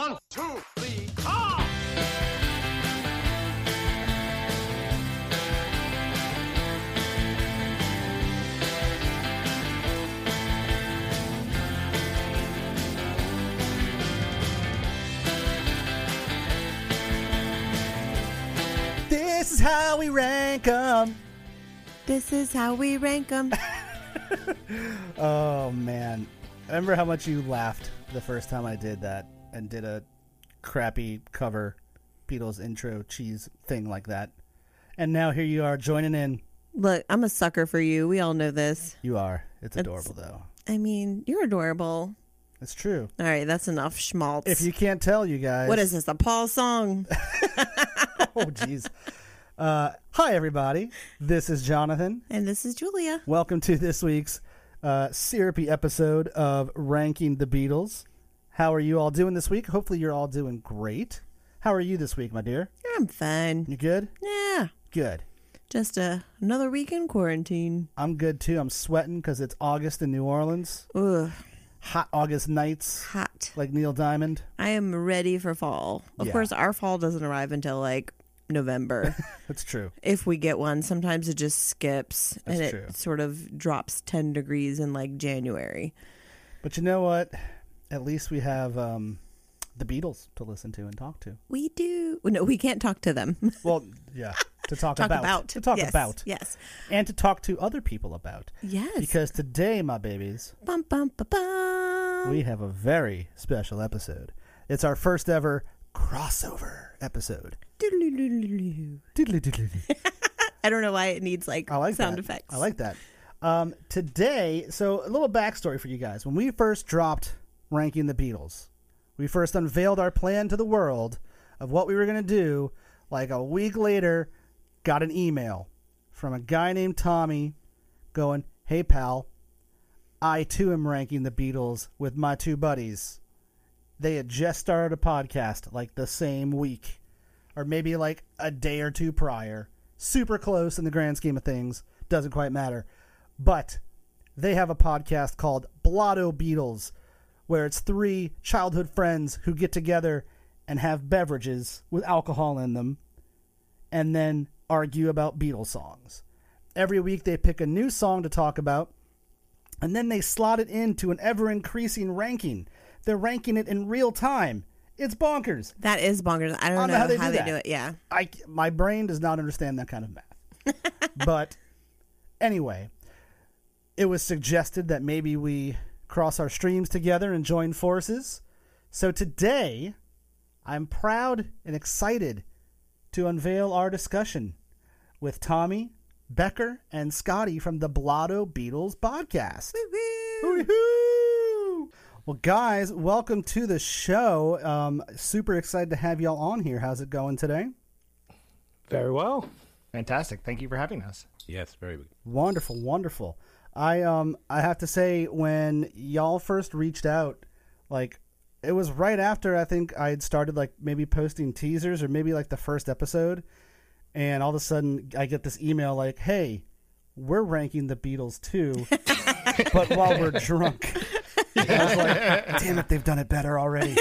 One, two, three, four. This is how we rank them. This is how we rank them. Oh man, I remember how much you laughed the first time I did that and did a crappy cover Beatles intro cheese thing like that. And now here you are joining in. Look, I'm a sucker for you. We all know this. You are. It's It's- adorable though. I mean, you're adorable. It's true. All right, that's enough schmaltz. If you can't tell, you guys. what is this, a Paul song? Oh jeez. Uh, hi everybody. This is Jonathan. and this is Julia. Welcome to this week's uh, syrupy episode of Ranking the Beatles. How are you all doing this week? Hopefully, you're all doing great. How are you this week, my dear? I'm fine. You good? Yeah, Good. just uh, another week in quarantine. I'm good too. I'm sweating because it's August in New Orleans. Ugh, Hot August nights, hot. like Neil Diamond. I am ready for fall. Of Yeah. course, our fall doesn't arrive until like November. That's true. if we get one, sometimes it just skips and That's it true. sort of drops 10 degrees in like January. But you know what? At least we have um, the Beatles to listen to and talk to. We do. No, we can't talk to them. Well, yeah, to talk, talk about, about. to talk yes. about, Yes. and to talk to other people about. Yes. Because today, my babies, Bum, bum, bum. we have a very special episode. It's our first ever crossover episode. I don't know why it needs like, I like sound that. effects. I like that. Um, today, so a little backstory for you guys. When we first dropped ranking the Beatles, we first unveiled our plan to the world of what we were going to do. Like a week later, got an email from a guy named Tommy going, "Hey pal, I too am ranking the Beatles with my two buddies. They had just started a podcast like the same week, or maybe like a day or two prior. Super close in the grand scheme of things. Doesn't quite matter. But they have a podcast called Blotto Beatles, where it's three childhood friends who get together and have beverages with alcohol in them and then argue about Beatles songs. Every week they pick a new song to talk about and then they slot it into an ever increasing ranking. They're ranking it in real time. It's bonkers. That is bonkers. I don't, I don't know, know how how they they, do do, it. Yeah. I my brain does not understand that kind of math. but anyway, it was suggested that maybe we cross our streams together and join forces. So today, I'm proud and excited to unveil our discussion with Tommy, Becker, and Scotty from the Blotto Beatles podcast. Woo-hoo! Well, guys, welcome to the show. Um, super excited to have y'all on here. How's it going today? Very well. Fantastic. Thank you for having us. Yes, very good. Wonderful, wonderful. I um I have to say when y'all first reached out, like it was right after I think I had started like maybe posting teasers or maybe like the first episode, and all of a sudden I get this email like, "Hey, we're ranking the Beatles too, but while we're drunk." I was like, "Damn it, they've done it better already."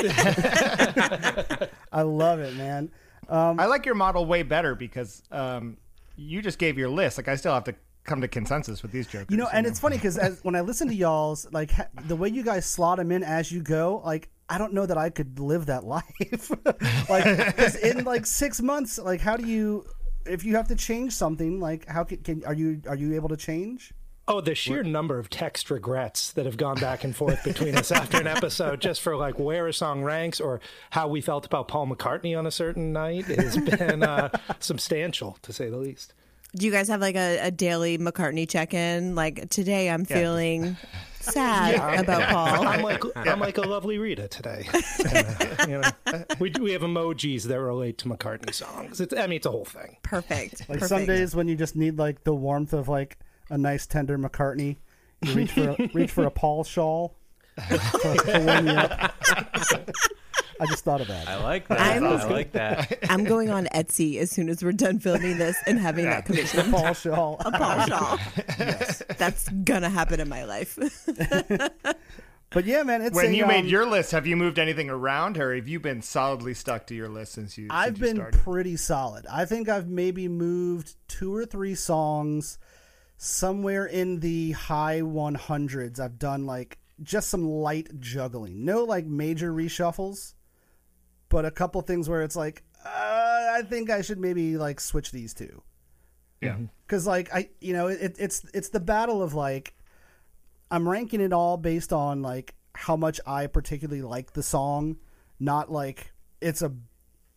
I love it, man. I like your model way better because um, you just gave your list. Like I still have to come to consensus with these jokers. You know, and it's funny because when I listen to y'all's, like ha- the way you guys slot them in as you go, like I don't know that I could live that life. like, 'cause in like six months, like how do you, if you have to change something, like how can, can are you are you able to change? Oh, the sheer number of text regrets that have gone back and forth between us after an episode just for like where a song ranks or how we felt about Paul McCartney on a certain night has been uh, substantial, to say the least. Do you guys have like a, a daily McCartney check in? Like today I'm feeling sad about Paul. I'm like I'm like a lovely Rita today. Uh, you know, we do we have emojis that relate to McCartney songs. It's, I mean, it's a whole thing. Perfect. Like Perfect. some days when you just need like the warmth of like a nice tender McCartney, you reach for a, reach for a Paul shawl to, to warm you up. I just thought of that. I like that. I'm- I like that. I'm going on Etsy as soon as we're done filming this and having that commissioned. Paul shawl. A Paul shawl. That's gonna happen in my life. But yeah, man, it's When a, you made um, your list, have you moved anything around, or have you been solidly stuck to your list since you? I've since you been started? pretty solid. I think I've maybe moved two or three songs somewhere in the high 100s. I've done like just some light juggling. No like major reshuffles, but a couple things where it's like uh, I think I should maybe like switch these two. yeah. Cuz like I you know, it, it's it's the battle of like I'm ranking it all based on like how much I particularly like the song, not like it's a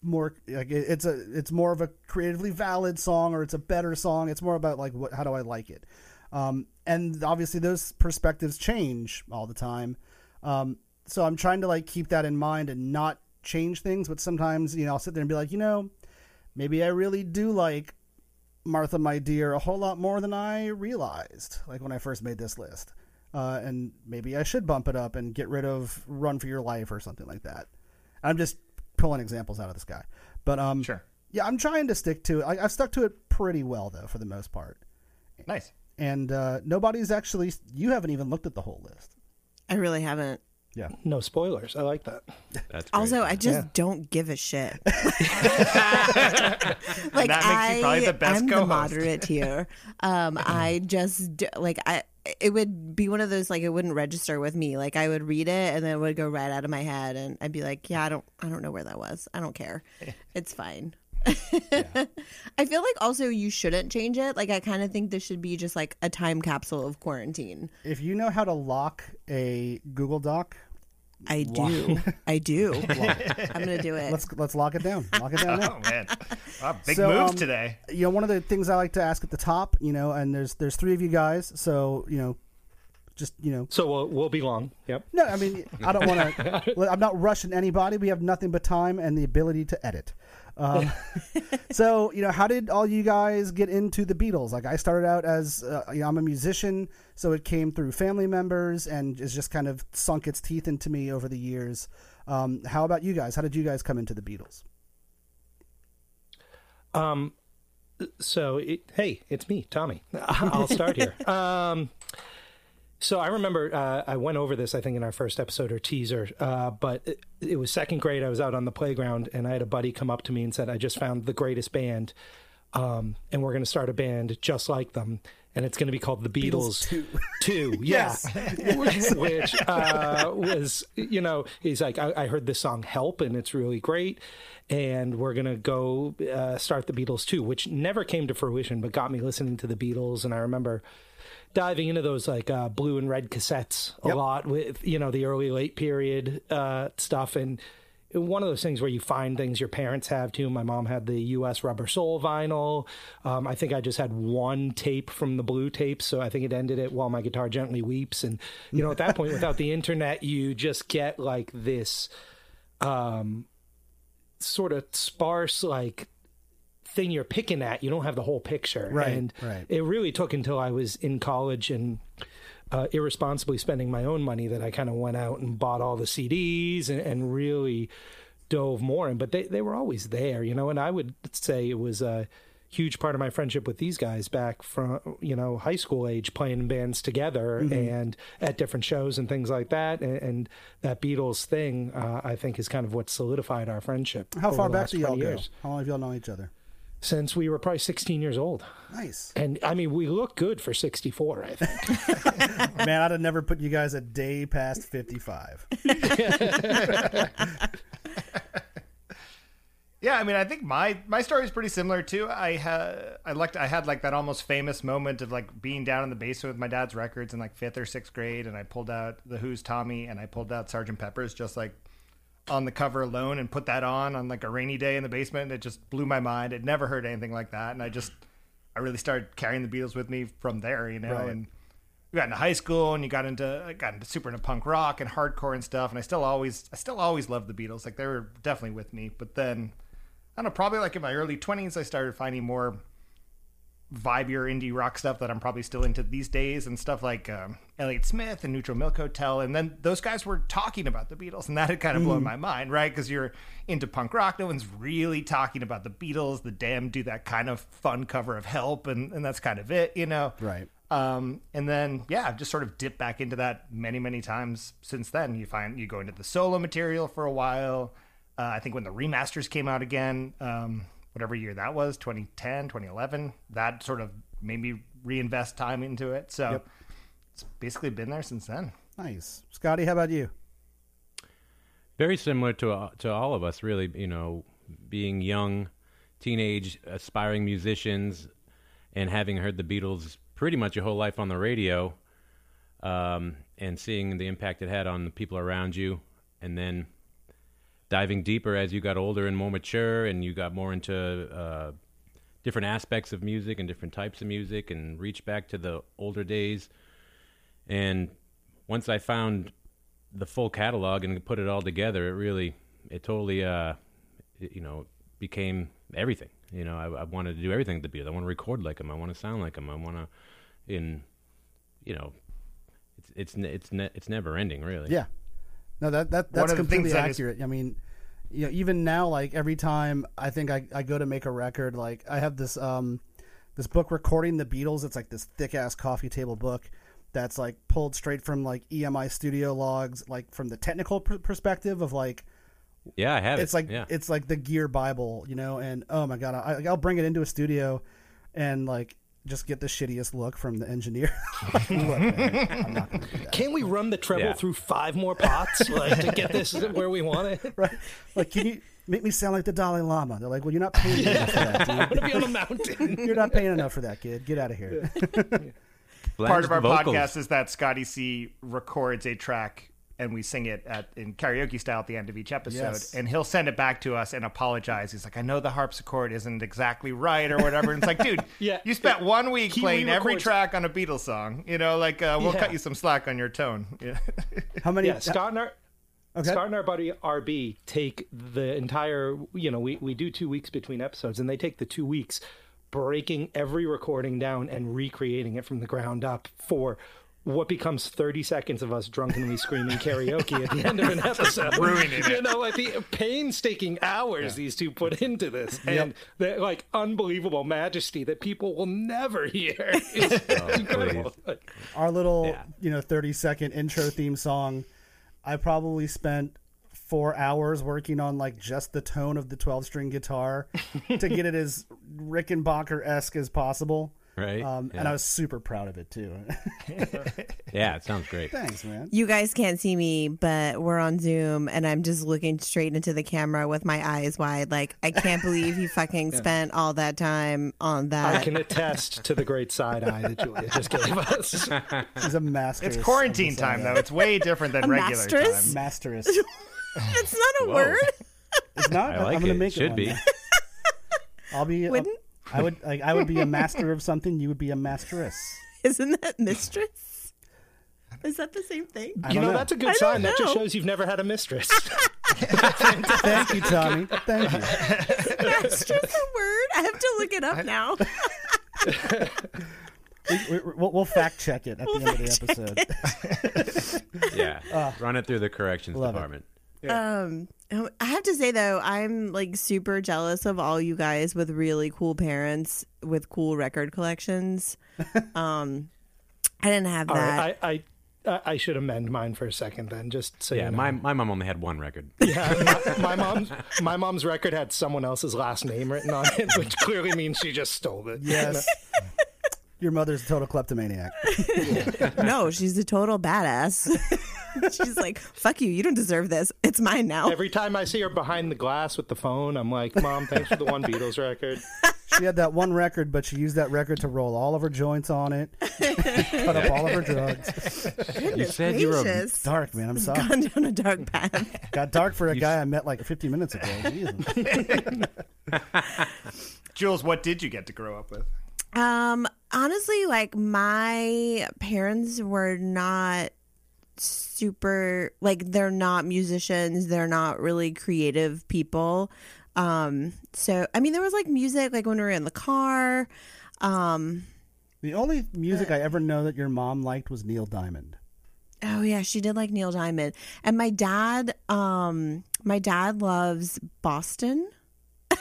more like it's a it's more of a creatively valid song or it's a better song. It's more about like what how do I like it, um, and obviously those perspectives change all the time. Um, so I'm trying to like keep that in mind and not change things. But sometimes you know I'll sit there and be like, you know, maybe I really do like Martha, my dear, a whole lot more than I realized. Like when I first made this list, uh, and maybe I should bump it up and get rid of Run for Your Life or something like that. I'm just pulling examples out of the sky, but um, Sure. yeah, I'm trying to stick to it. I, I've stuck to it pretty well though, for the most part. Nice. And uh, nobody's actually. You haven't even looked at the whole list. I really haven't. Yeah. No spoilers. I like that. That's great. Also, I just Yeah. don't give a shit. like that makes you I, probably the best I'm the co-host. moderate here. Um, I just d- like I. It would be one of those like it wouldn't register with me. Like I would read it and then it would go right out of my head, and I'd be like, "Yeah, I don't, I don't know where that was. I don't care. It's fine." I feel like also you shouldn't change it. Like I kind of think this should be just like a time capsule of quarantine. If you know how to lock a Google Doc, I do. I do. I'm gonna do it. let's let's lock it down. Lock it down now. Oh man, wow, big So, moves um, today. you know one of the things i like to ask at the top you know and there's there's three of you guys so you know just you know. So we'll we'll be long. Yep. no i mean i don't want to i'm not rushing anybody. We have nothing but time and the ability to edit. Um, so you know how did all you guys get into the beatles? Like i started out as uh, you know i'm a musician so it came through family members and it's just kind of sunk its teeth into me over the years. Um, how about you guys? How did you guys come into the beatles? Um, so it, hey, it's me, Tommy. I'll start here. Um, so I remember uh, I went over this, I think, in our first episode or teaser. Uh, but it, it was second grade. I was out on the playground, and I had a buddy come up to me and said, "I just found the greatest band, um, and we're going to start a band just like them." And it's going to be called the Beatles, Two. Two, yeah, which uh, was, you know, he's like, I, I heard this song "Help" and it's really great, and we're gonna go uh, start the Beatles too, which never came to fruition, but got me listening to the Beatles, and I remember diving into those like uh, blue and red cassettes a Yep. lot with you know the early late period uh, stuff and one of those things where you find things your parents have too. My mom had the U.S. Rubber Soul vinyl. Um, I think I just had one tape from the blue tape, so I think it ended at "While My Guitar Gently Weeps." And you know, at that point, without the internet, you just get like this um, sort of sparse like thing you're picking at. You don't have the whole picture, Right, And right. it really took until I was in college and uh, irresponsibly spending my own money that I kind of went out and bought all the CDs and, and really dove more in. But they, they were always there, you know. And I would say it was a huge part of my friendship with these guys back from you know high school age, playing in bands together and at different shows and things like that. And, and that Beatles thing, uh, I think, is kind of what solidified our friendship. how far back do y'all go years. how long have y'all known each other Since we were probably 16 years old. nice And I mean, we look good for 64, I think. Man, I'd have never put you guys a day past 55. Yeah, I mean, I think my my story is pretty similar too. I had I liked I had like that almost famous moment of like being down in the basement with my dad's records in like fifth or sixth grade, and I pulled out the Who's Tommy and I pulled out Sergeant Pepper's just like on the cover alone and put that on on like a rainy day in the basement, and it just blew my mind. It never heard anything like that, and I just I really started carrying the Beatles with me from there, you know, Right. and. We got into high school and you got into I got into super into punk rock and hardcore and stuff and I still always I still always loved the Beatles like they were definitely with me but then I don't know, probably like in my early 20s, I started finding more vibier indie rock stuff that I'm probably still into these days, and stuff like um, Elliott Smith and Neutral Milk Hotel. And then those guys were talking about the Beatles, and that had kind of blown my mind, right? Because you're into punk rock, no one's really talking about the Beatles. The Damned do that kind of fun cover of Help, and, and that's kind of it, you know? Right. Um, and then yeah, I've just sort of dipped back into that many, many times since then. You find you go into the solo material for a while. Uh, I think when the remasters came out again, um, whatever year that was, 2010, 2011, that sort of made me reinvest time into it. So it's basically been there since then. Nice. Scotty, how about you? very similar to uh, to all of us really you know being young teenage aspiring musicians and having heard the beatles pretty much your whole life on the radio um, and seeing the impact it had on the people around you and then diving deeper as you got older and more mature and you got more into uh, different aspects of music and different types of music and reached back to the older days and once i found the full catalog and put it all together, it really, it totally, uh, it, you know, became everything. You know, I, I wanted to do everything at the Beatles. I want to record like them. I want to sound like them. I want to, in, you know, it's it's it's ne- it's never ending, really. Yeah. No, that that that's completely things that is- accurate. I mean, you know, even now, like every time I think I, I go to make a record, like I have this um this book recording the Beatles. It's like this thick ass coffee table book that's like pulled straight from like EMI studio logs, like from the technical pr- perspective of like yeah, I have it. it's like yeah. it's like the gear bible you know and oh my god I, i'll bring it into a studio and like just get the shittiest look from the engineer Look, man, I'm not gonna do that. Can't we run the treble Yeah. through five more pots like to get this where we want it? right like can you make me sound like the dalai lama they're like well you're not paying enough for that I want to be on a mountain. you're not paying enough for that kid get out of here Flange Part of our vocals. podcast is that Scotty C records a track and we sing it at in karaoke style at the end of each episode Yes. and he'll send it back to us and apologize he's like i know the harpsichord isn't exactly right or whatever and it's like dude Yeah. you spent one week He playing every track on a beatles song you know like uh, we'll Yeah. cut you some slack on your tone yeah. how many Yeah, Scott and our Okay. Scott and our buddy RB take the entire. You know, we we do two weeks between episodes, and they take the two weeks breaking every recording down and recreating it from the ground up for. What becomes 30 seconds of us drunkenly screaming karaoke at the end of an episode? Ruining it. You know, like the painstaking hours these two put into this, and the like unbelievable majesty that people will never hear. is oh, incredible. our little Yeah. you know 30 second intro theme song i probably spent four hours working on like just the tone of the 12 string guitar to get it as rickenbacker-esque as possible Right. um, yeah. and i was super proud of it too yeah, it sounds great. thanks man You guys can't see me, but we're on Zoom and I'm just looking straight into the camera with my eyes wide. Like, I can't believe you fucking spent all that time on that. I can attest to the great side eye that Julia just gave us. She's a master. it's quarantine time though it's way different than A regular masteress? time Masteress. It's not a Whoa. word. It's not. I like am gonna it. make Should one be. now. I'll be. Wouldn't? I would. Like, I would be a master of something. You would be a masteress. Isn't that mistress? Is that the same thing? I You know, know. that's a good I sign. That just shows you've never had a mistress. Thank you, Tommy. Thank you. Mistress a word? I have to look it up now. We, we, we'll, we'll fact check it at the end of the episode. Yeah. Ah. Run it through the corrections department. it. Department. Um, I have to say though, I'm like super jealous of all you guys with really cool parents with cool record collections. Um, I didn't have All that. right, I, I, I I should amend mine for a second then, just so Yeah, you know. my my mom only had one record. yeah, my, my mom's my mom's record had someone else's last name written on it, which clearly means she just stole it. Yes. Your mother's a total kleptomaniac. no, she's a total badass. she's like, "Fuck you! You don't deserve this. It's mine now." Every time I see her behind the glass with the phone, I'm like, "Mom, thanks for the one Beatles record." She had that one record, but she used that record to roll all of her joints on it, cut up all of her drugs. You said you were a Gracious. Dark, man. I'm sorry. Gone down a dark path. Got dark for a guy I met like 50 minutes ago. Jesus. jules what did you get to grow up with Um, honestly, like my parents were not super like they're not musicians, they're not really creative people. Um, so I mean there was like music like when we were in the car. Um, The only music I ever know that your mom liked was Neil Diamond. oh yeah, she did like Neil Diamond, and my dad. Um, my dad loves Boston.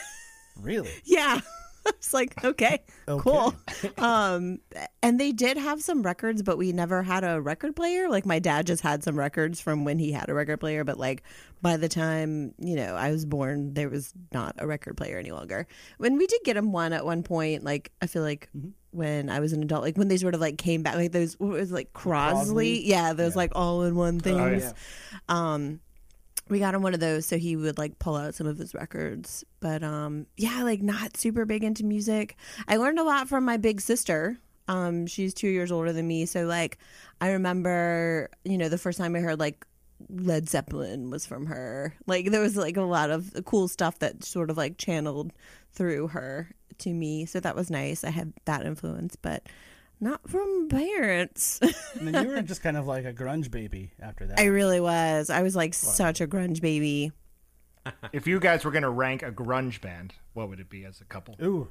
Really? Yeah. It's like, okay, Okay. cool. Um, and they did have some records, but we never had a record player. Like my dad just had some records from when he had a record player, but like by the time, you know, I was born, there was not a record player any longer. When we did get him one at one point, like I feel like when I was an adult, like when they sort of like came back, like those, what was it, like Crosley? Yeah, those like all in one things. yeah. Um, we got him one of those so he would like pull out some of his records. But um yeah like not super big into music. I learned a lot from my big sister. Um she's two years older than me. So like i remember you know the first time i heard like led zeppelin was from her. Like there was like a lot of cool stuff that sort of like channeled through her to me. So that was nice. I had that influence. But not from parents And then you were just kind of like a grunge baby after that. i really was i was like such a grunge baby If you guys were going to rank a grunge band, what would it be as a couple? Ooh,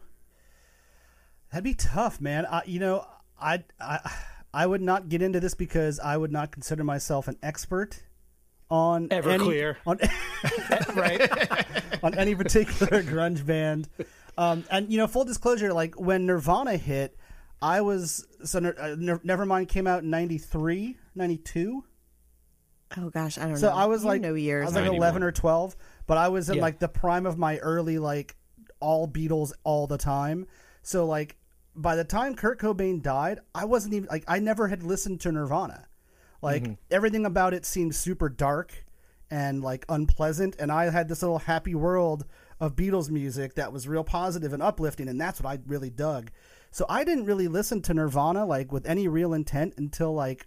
that'd be tough, man. I, you know, I, I, I would not get into this because I would not consider myself an expert on Everclear. any, on right on any particular grunge band. Um, and you know, full disclosure, like when Nirvana hit, I was so Nir- uh, Nevermind came out in 93, 92. Oh gosh, I don't So know. So I was You like, no years. I was like 91. eleven or twelve, but I was in Yeah. like the prime of my early like all Beatles all the time. So like by the time Kurt Cobain died, I wasn't even like I never had listened to Nirvana. Like everything about it seemed super dark and like unpleasant, and I had this little happy world of Beatles music that was real positive and uplifting, and that's what I really dug. So I didn't really listen to Nirvana like with any real intent until like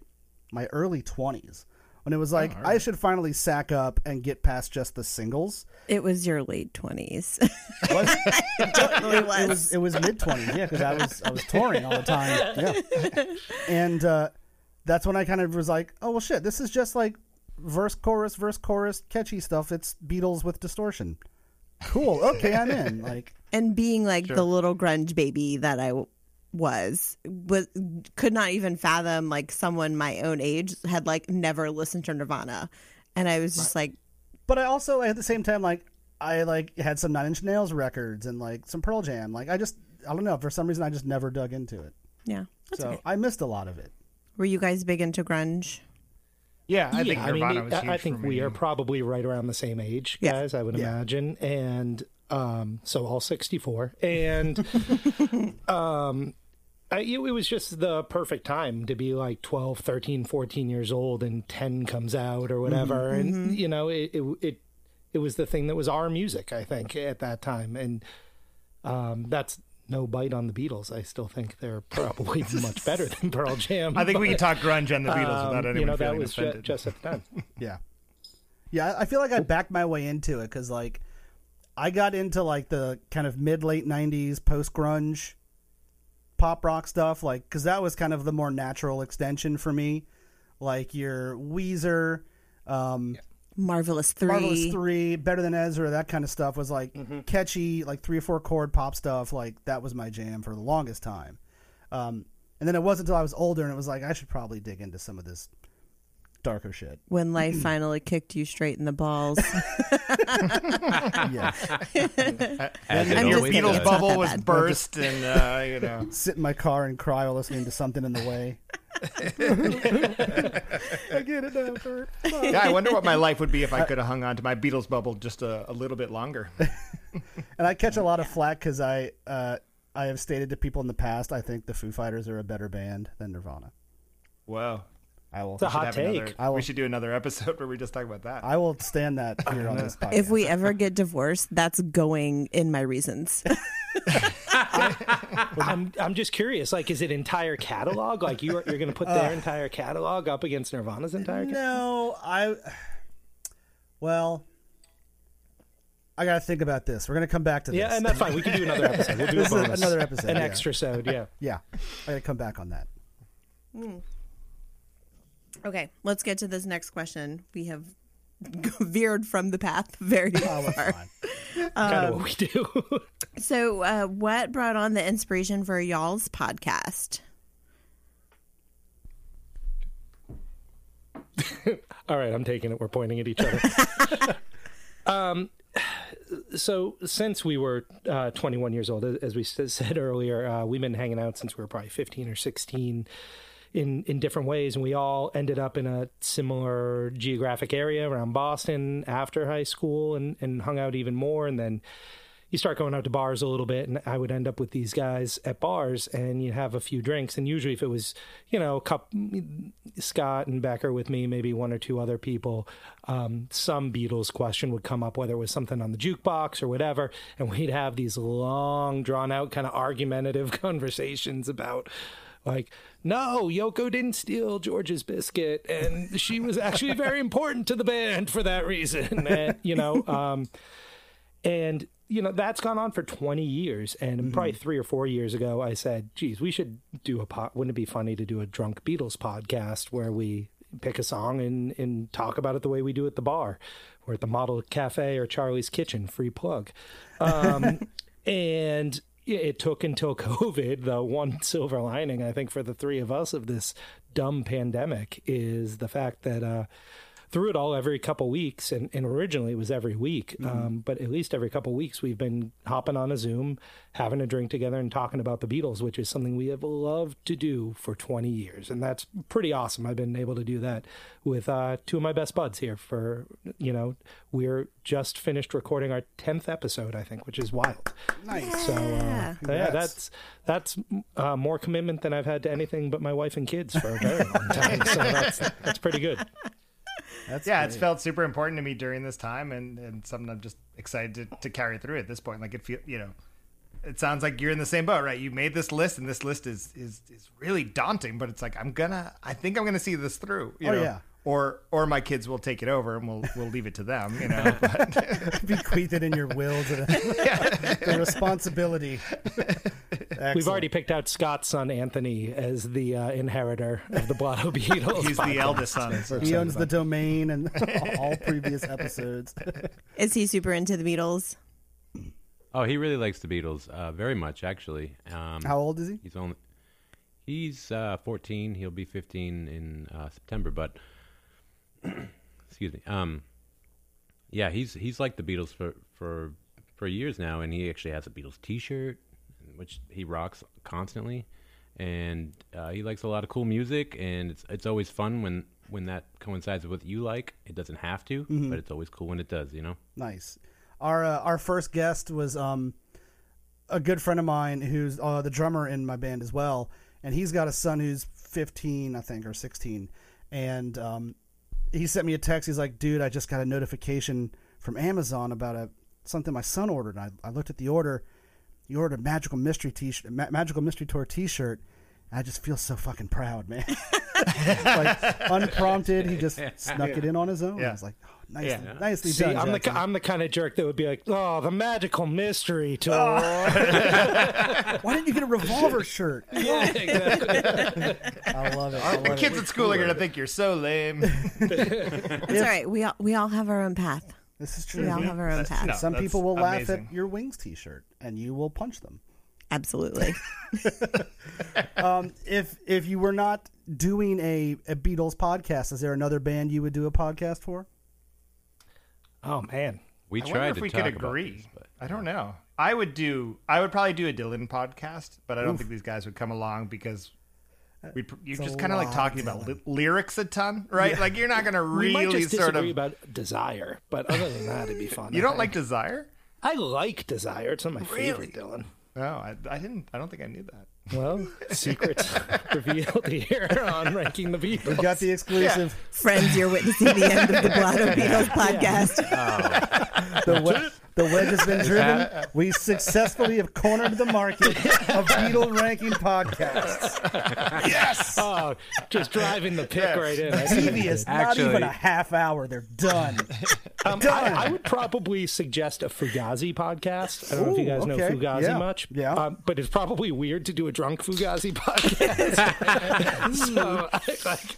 my early twenties when it was like I should finally sack up and get past just the singles. it was your late twenties. Was, totally it was. was it was mid twenties, yeah, because I was I was touring all the time, yeah, and uh, that's when I kind of was like, oh well, shit, this is just like verse chorus verse chorus catchy stuff. It's Beatles with distortion. Cool, okay, I'm in. Like, and being like the little grunge baby that I w- was, was could not even fathom like someone my own age had like never listened to Nirvana, and I was just like, but I also at the same time like I like had some Nine Inch Nails records and like some Pearl Jam. Like I just I don't know for some reason I just never dug into it. yeah. That's so okay. I missed a lot of it. Were you guys big into grunge? Yeah, I think yeah, I mean, Nirvana was I- huge I think for we are probably right around the same age, Yeah. guys. I would Yeah. imagine, and um, so all sixty-four, and um, I, it was just the perfect time to be like 12, 13, 14 years old, and ten comes out or whatever, and you know, it, it it it was the thing that was our music, I think, at that time, and um, that's. No bite on the Beatles. I still think they're probably much better than Pearl Jam. I think we can talk grunge and the Beatles um, without anyone you know that feeling was ju- offended. just at the time. Yeah. Yeah, I- I feel like I backed my way into it because, like, I got into, like, the kind of mid late 90s post grunge pop rock stuff, like, because that was kind of the more natural extension for me. Like, your Weezer, um, Marvelous Three. Marvelous Three, Better Than Ezra, that kind of stuff was, like, Mm-hmm. catchy, like, three or four chord pop stuff. Like, that was my jam for the longest time. Um, and then it wasn't until I was older and it was like, I should probably dig into some of this darker shit. when life finally kicked you straight in the balls. Yeah. As it I'm always. Beatles does. bubble was bad. burst, and uh, you know, sit in my car and cry while listening to something in the way. I get it now, Kurt. yeah. I wonder what my life would be if I could have hung on to my Beatles bubble just a, a little bit longer. And I catch a lot of flack because I uh, I have stated to people in the past I think the Foo Fighters are a better band than Nirvana. Whoa. I will. It's a hot take. another- I will- we should do another episode where we just talk about that. I will stand that here on this podcast. if we ever get divorced, that's going in my reasons. I'm I'm just curious. Like, is it entire catalog? Like you are, you're going to put uh, their entire catalog up against Nirvana's entire? catalog? no, I. Well, I got to think about this. We're gonna come back to this. Yeah, and that's fine. We can do another episode. We'll do This a is another episode, an yeah. extra sode. Yeah. yeah, I got to come back on that. Hmm. Okay, let's get to this next question. We have veered from the path very Oh, far. fine. kind of what we do. So, uh, what brought on the inspiration for y'all's podcast? All right, I'm taking it. We're pointing at each other. um, so since we were uh, 21 years old, as we said earlier, uh, we've been hanging out since we were probably 15 or 16 in in different ways, and we all ended up in a similar geographic area around Boston after high school, and and hung out even more, and then. You start going out to bars a little bit, and I would end up with these guys at bars, and you have a few drinks. And usually, if it was, you know, couple, Scott and Becker with me, maybe one or two other people, um, some Beatles question would come up, whether it was something on the jukebox or whatever, and we'd have these long, drawn out, kind of argumentative conversations about. Like, no, Yoko didn't steal George's biscuit, and she was actually very important to the band for that reason. And, you know, um, and you know that's gone on for 20 years. And probably three or four years ago i said geez we should do a pot wouldn't it be funny to do a drunk beatles podcast where we pick a song and, and talk about it the way we do at the bar or at the model cafe or charlie's kitchen? Free plug. Um, and it took until covid the one silver lining i think for the three of us of this dumb pandemic is the fact that uh, through it all every couple weeks and, and originally it was every week um, but at least every couple weeks we've been hopping on a zoom having a drink together and talking about the beatles which is something we have loved to do for 20 years and that's pretty awesome i've been able to do that with uh, two of my best buds here for you know we're just finished recording our 10th episode i think which is wild Nice. so uh, Yeah. yeah, that's that's uh, more commitment than I've had to anything but my wife and kids for a very long time. so that's that's pretty good. That's yeah, great. it's felt super important to me during this time, and and something I'm just excited to, to carry through at this point. Like it feel, you know, it sounds like you're in the same boat, right? You made this list, and this list is is is really daunting, but it's like I'm gonna, I think I'm gonna see this through. You Oh, know? yeah. Or or my kids will take it over, and we'll we'll leave it to them. You know, but bequeath it in your will to the, the responsibility. We've already picked out Scott's son Anthony as the uh, inheritor of the Blotto Beatles. he's the eldest son. He owns the domain and all previous episodes. Is he super into the Beatles? Oh, he really likes the Beatles, uh, very much actually. Um, How old is he? He's only he's uh, 14. He'll be 15 in uh, September. But excuse me. Um, yeah, he's he's liked the Beatles for for for years now, and he actually has a Beatles T-shirt, which he rocks constantly. And uh, he likes a lot of cool music, and it's it's always fun when when that coincides with what you like. It doesn't have to, but it's always cool when it does. You know. Nice. Our uh, our first guest was um, a good friend of mine who's uh, the drummer in my band as well, and he's got a son who's 15, I think, or 16, and um, he sent me a text. He's like, "Dude, I just got a notification from Amazon about a something my son ordered." And I, I looked at the order. He ordered a magical mystery t-shirt, ma- magical mystery tour T-shirt. I just feel so fucking proud, man. like unprompted, he just snuck it in on his own. I was like, oh, nicely, Yeah. nicely See, done. I'm the I'm the kind of jerk that would be like, oh, the magical mystery tour. Why didn't you get a revolver shirt? yeah, exactly. I love it. I The kids it. at school are gonna think you're so lame. It's all right. We all we all have our own path. This is true. We true. all have our own path. no. Some people will laugh amazing. at your wings T-shirt, and you will punch them. Absolutely. Um, if if you were not doing a, a Beatles podcast, is there another band you would do a podcast for? Oh man, We I tried wonder if to we talk could agree. this, but I don't know. I would do. I would probably do a Dylan podcast, but I don't think these guys would come along because we. You're It's just kind of like talking about li- lyrics a ton, right? Like you're not going to we might really just sort of. about desire, but other than that, it'd be fun. You I don't think. like Desire? I like desire. It's not my Really? favorite, Dylan. No, I, I didn't. I don't think I knew that. Well, secrets revealed here on ranking the Beatles. We got the exclusive. Friends, you're witnessing the end of the Blotto Beatles podcast. Oh. The, we- the wedge has been driven. We successfully have cornered the market of Beatle ranking podcasts. Yes. Oh, just driving the pick Yes. right in. TV is not even a half hour. They're done. Um, Done. I, I would probably suggest a Fugazi podcast. I don't know if you Ooh, guys know. Fugazi Yeah. much. Yeah. Um, but it's probably weird to do a drunk Fugazi podcast. so I, like,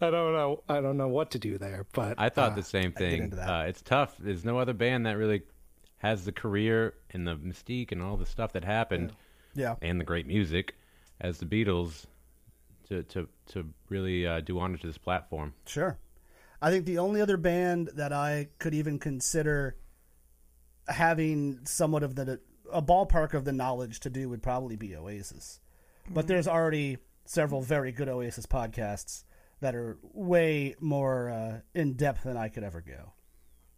I don't know. I don't know what to do there. But I thought uh, the same thing. Uh, it's tough. There's no other band that really has the career and the mystique and all the stuff that happened Yeah. and the great music as the Beatles to to to really uh, do honor to this platform. Sure. I think the only other band that I could even consider having somewhat of the a ballpark of the knowledge to do would probably be Oasis. But there's already several very good Oasis podcasts that are way more uh, in depth than I could ever go.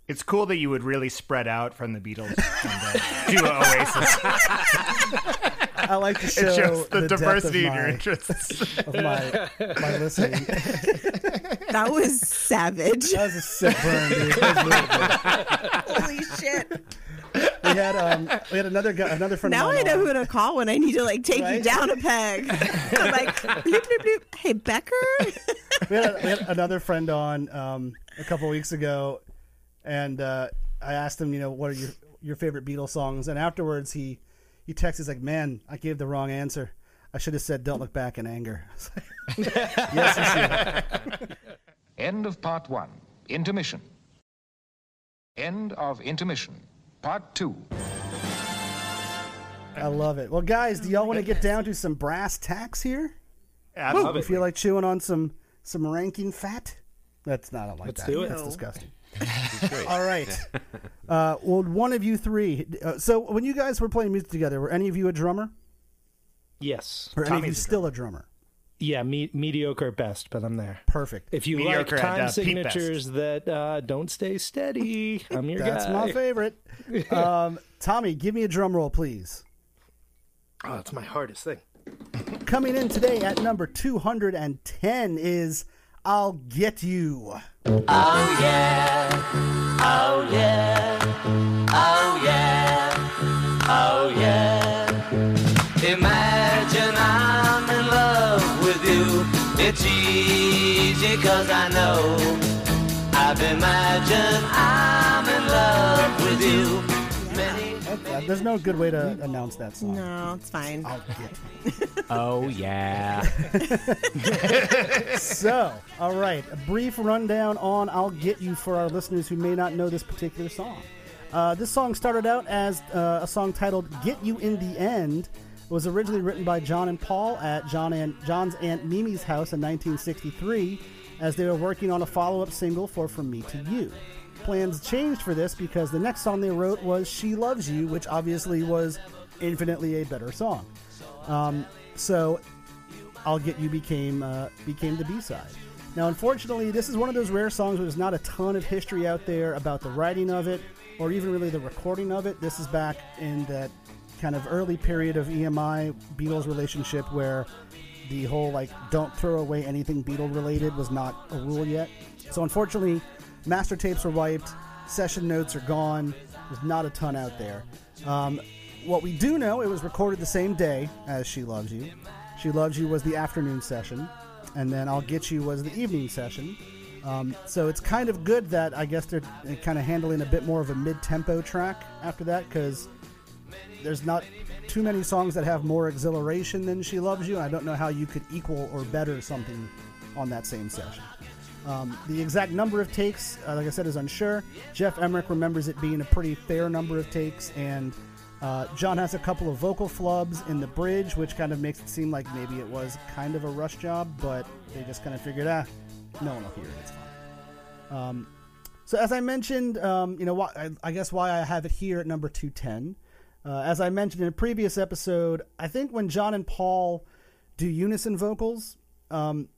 It's cool that you would really spread out from the Beatles and uh, do Oasis. I like to show It shows the, the depth diversity of in your interests. of my, my listening. That was savage. That was a sick burn, dude. Was really. Holy shit. We had um, we had another guy, another friend. Now of I know on. who to call when I need to like take you down a peg. I'm like, bloop, bloop, bloop. Hey, Becker. we, had we had another friend on um, a couple weeks ago, and uh, I asked him, you know, what are your your favorite Beatles songs? And afterwards, he he texts, he's like, "Man, I gave the wrong answer. I should have said, don't look back in anger." I was yes, you should. End of part one. Intermission. End of intermission. Part two. I love it. Well, guys, do y'all want to get down to some brass tacks here? Absolutely. You feel like chewing on some some ranking fat? That's not I like Let's that. do it. That's No. disgusting. All right. Uh, well, one of you three. Uh, so, when you guys were playing music together, were any of you a drummer, Yes. or any of you a still a drummer? Yeah, me- mediocre at best, but I'm there. Perfect. If you Mediocre like at, time uh, signatures that uh, don't stay steady, I'm your That's guy. my favorite. Um, Tommy, give me a drum roll, please. Oh, it's my hardest thing. Coming in today at number 210 is I'll Get You. Imagine easy cause I know. I've imagined I'm in love with you. Many Uh, there's no good way to announce that song. No, it's fine. I'll Get Oh yeah. So, all right, a brief rundown on I'll Get You for our listeners who may not know this particular song. Uh, this song started out as uh, a song titled Get You in the End. It was originally written by John and Paul at John and John's Aunt Mimi's house in 1963 as they were working on a follow up single for From Me to You. Plans changed for this because the next song they wrote was She Loves You, which obviously was infinitely a better song. Um, so I'll Get You became uh, became the B side. Now, unfortunately, this is one of those rare songs where there's not a ton of history out there about the writing of it or even really the recording of it. This is back in that kind of early period of EMI Beatles relationship where the whole like don't throw away anything Beatle related was not a rule yet. So unfortunately, master tapes were wiped, session notes are gone. There's not a ton out there. Um, what we do know, it was recorded the same day as She Loves You. She Loves You was the afternoon session, and then I'll Get You was the evening session. Um, so it's kind of good that I guess they're kind of handling a bit more of a mid-tempo track after that because there's not too many songs that have more exhilaration than She Loves You. I don't know how you could equal or better something on that same session. Um, the exact number of takes, uh, like I said, is unsure. Geoff Emerick remembers it being a pretty fair number of takes, and uh, John has a couple of vocal flubs in the bridge, which kind of makes it seem like maybe it was kind of a rush job, but they just kind of figured, ah, no one will hear it. It's fine. Um, so as I mentioned, um, you know, why, I, I guess why I have it here at number 210. Uh, as I mentioned in a previous episode, I think when John and Paul do unison vocals, um,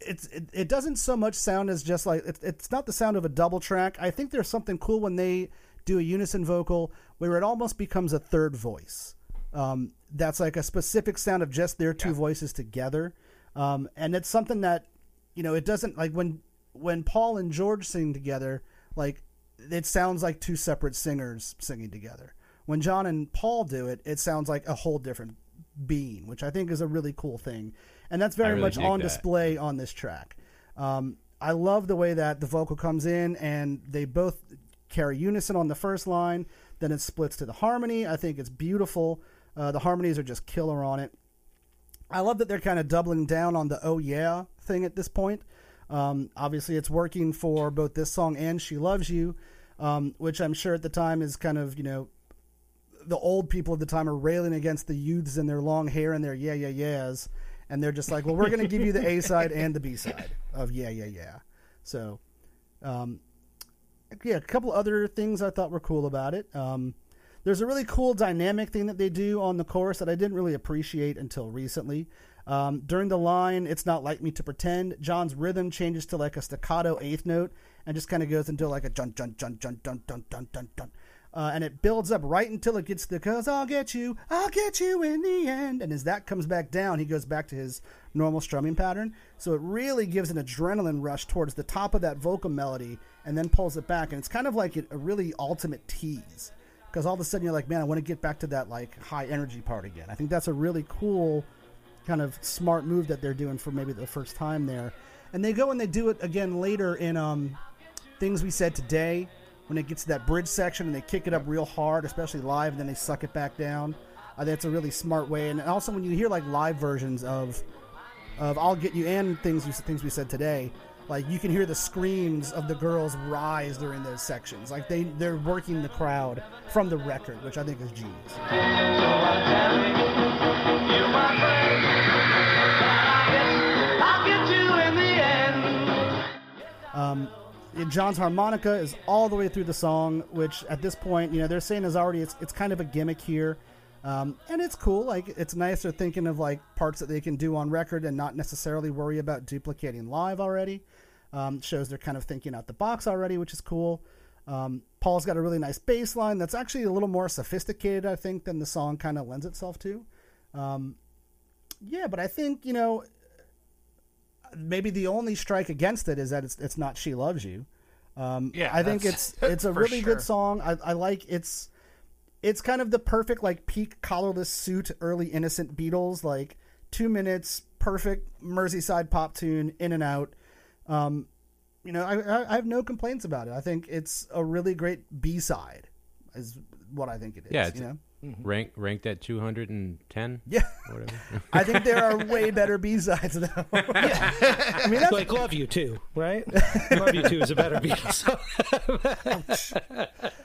it's it, it doesn't so much sound as just like it's, it's not the sound of a double track. I think there's something cool when they do a unison vocal where it almost becomes a third voice. Um, that's like a specific sound of just their two voices together, um, and it's something that you know it doesn't like when when Paul and George sing together, like it sounds like two separate singers singing together. When John and Paul do it, it sounds like a whole different being, which I think is a really cool thing, and that's very really much on that. display on this track. Um, I love the way that the vocal comes in, and they both carry unison on the first line. Then it splits to the harmony. I think it's beautiful. Uh, the harmonies are just killer on it. I love that they're kind of doubling down on the "oh yeah" thing at this point. Um, obviously, it's working for both this song and "She Loves You." um, which I'm sure at the time is kind of you know the old people of the time are railing against the youths and their long hair and their yeah yeah yeahs, and they're just like, well, we're going to give you the A side and the B side of yeah yeah yeah. So, um, yeah, a couple other things I thought were cool about it. Um, there's a really cool dynamic thing that they do on the chorus that I didn't really appreciate until recently. Um, during the line, it's not like me to pretend. John's rhythm changes to like a staccato eighth note and just kind of goes into like a jun jun jun jun jun jun jun jun jun. Uh, and it builds up right until it gets the cause I'll get you, I'll get you in the end. And as that comes back down, he goes back to his normal strumming pattern. So it really gives an adrenaline rush towards the top of that vocal melody and then pulls it back. And it's kind of like a really ultimate tease because all of a sudden you're like, man, I want to get back to that like high energy part again. I think that's a really cool kind of smart move that they're doing for maybe the first time there. And they go and they do it again later in um, things we said today when it gets to that bridge section and they kick it up real hard, especially live, and then they suck it back down. Think it's a really smart way. And also when you hear like live versions of of "I'll Get You" and things things we said today, like you can hear the screams of the girls rise during those sections. Like they they're working the crowd from the record, which I think is genius. Um, John's harmonica is all the way through the song, which at this point, you know, they're saying is already it's it's kind of a gimmick here, um, and it's cool. Like it's nice they're thinking of like parts that they can do on record and not necessarily worry about duplicating live already. Um, shows they're kind of thinking out the box already, which is cool. Um, Paul's got a really nice bass line that's actually a little more sophisticated, I think, than the song kind of lends itself to. Um, yeah, but I think you know maybe the only strike against it is that it's it's not "She Loves You." Um, Yeah, I think it's it's a really sure. good song. I, I like it's it's kind of the perfect like peak collarless suit, early innocent Beatles, like two minutes, perfect Merseyside pop tune, in and out. Um, you know, I, I I have no complaints about it. I think it's a really great B side, is what I think it is. Yeah, it's- you know. Mm-hmm. Rank ranked at 210. Yeah, Whatever. I think there are way better B sides though. I mean, that's like Love You Too, right? Love You Too is a better B side.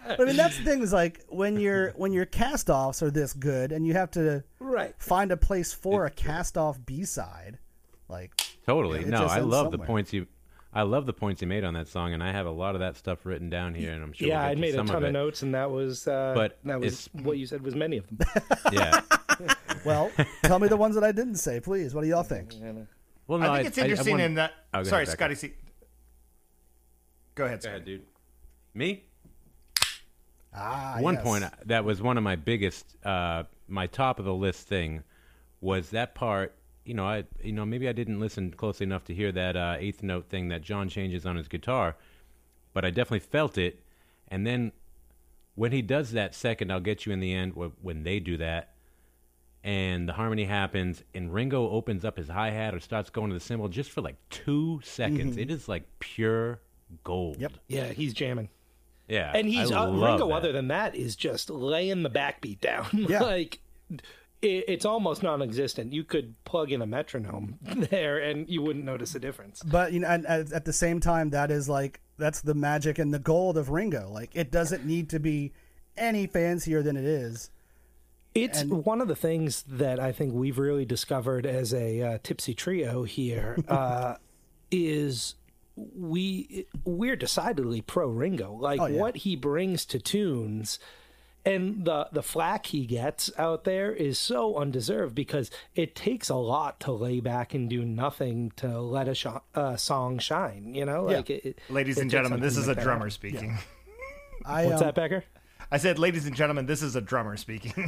But I mean, that's the thing is like when your when your cast offs are this good, and you have to Right. find a place for a cast off B side, like Totally. it no, I ends love the points you. I love the points you made on that song, and I have a lot of that stuff written down here, and I'm sure. Yeah, we'll I to made a ton of, of, notes, and that was uh, But that was what you said was many of them. Yeah. well, tell me the ones that I didn't say, please. What do y'all think? Well, no, I think it's interesting want- in that. Oh, sorry, ahead, Scotty. Becca. See, go ahead, Go ahead, dude. Me? Ah, one yes. point that was one of my biggest uh my top of the list thing was that part you know i you know maybe i didn't listen closely enough to hear that uh eighth note thing that john changes on his guitar but i definitely felt it and then when he does that second i'll get you in the end when they do that and the harmony happens and ringo opens up his hi-hat or starts going to the cymbal just for like two seconds It is like pure gold Yep. yeah, he's jamming, yeah and he's I uh, Ringo. that. Other than that, is just laying the backbeat down. Yeah. like it, it's almost non-existent. You could plug in a metronome there, and you wouldn't notice a difference. But you know, and, and at the same time, that is like that's the magic and the gold of Ringo. Like it doesn't need to be any fancier than it is. It's And- one of the things that I think we've really discovered as a uh, tipsy trio here uh, is we we're decidedly pro Ringo. Like Oh, yeah. what he brings to tunes and the the flack he gets out there is so undeserved because it takes a lot to lay back and do nothing to let a sh- uh, song shine. You know, Yeah. like it, it- Ladies it and gentlemen, this is to a make that drummer happen. speaking. I, What's um, that, Becker? I said, ladies and gentlemen, this is a drummer speaking.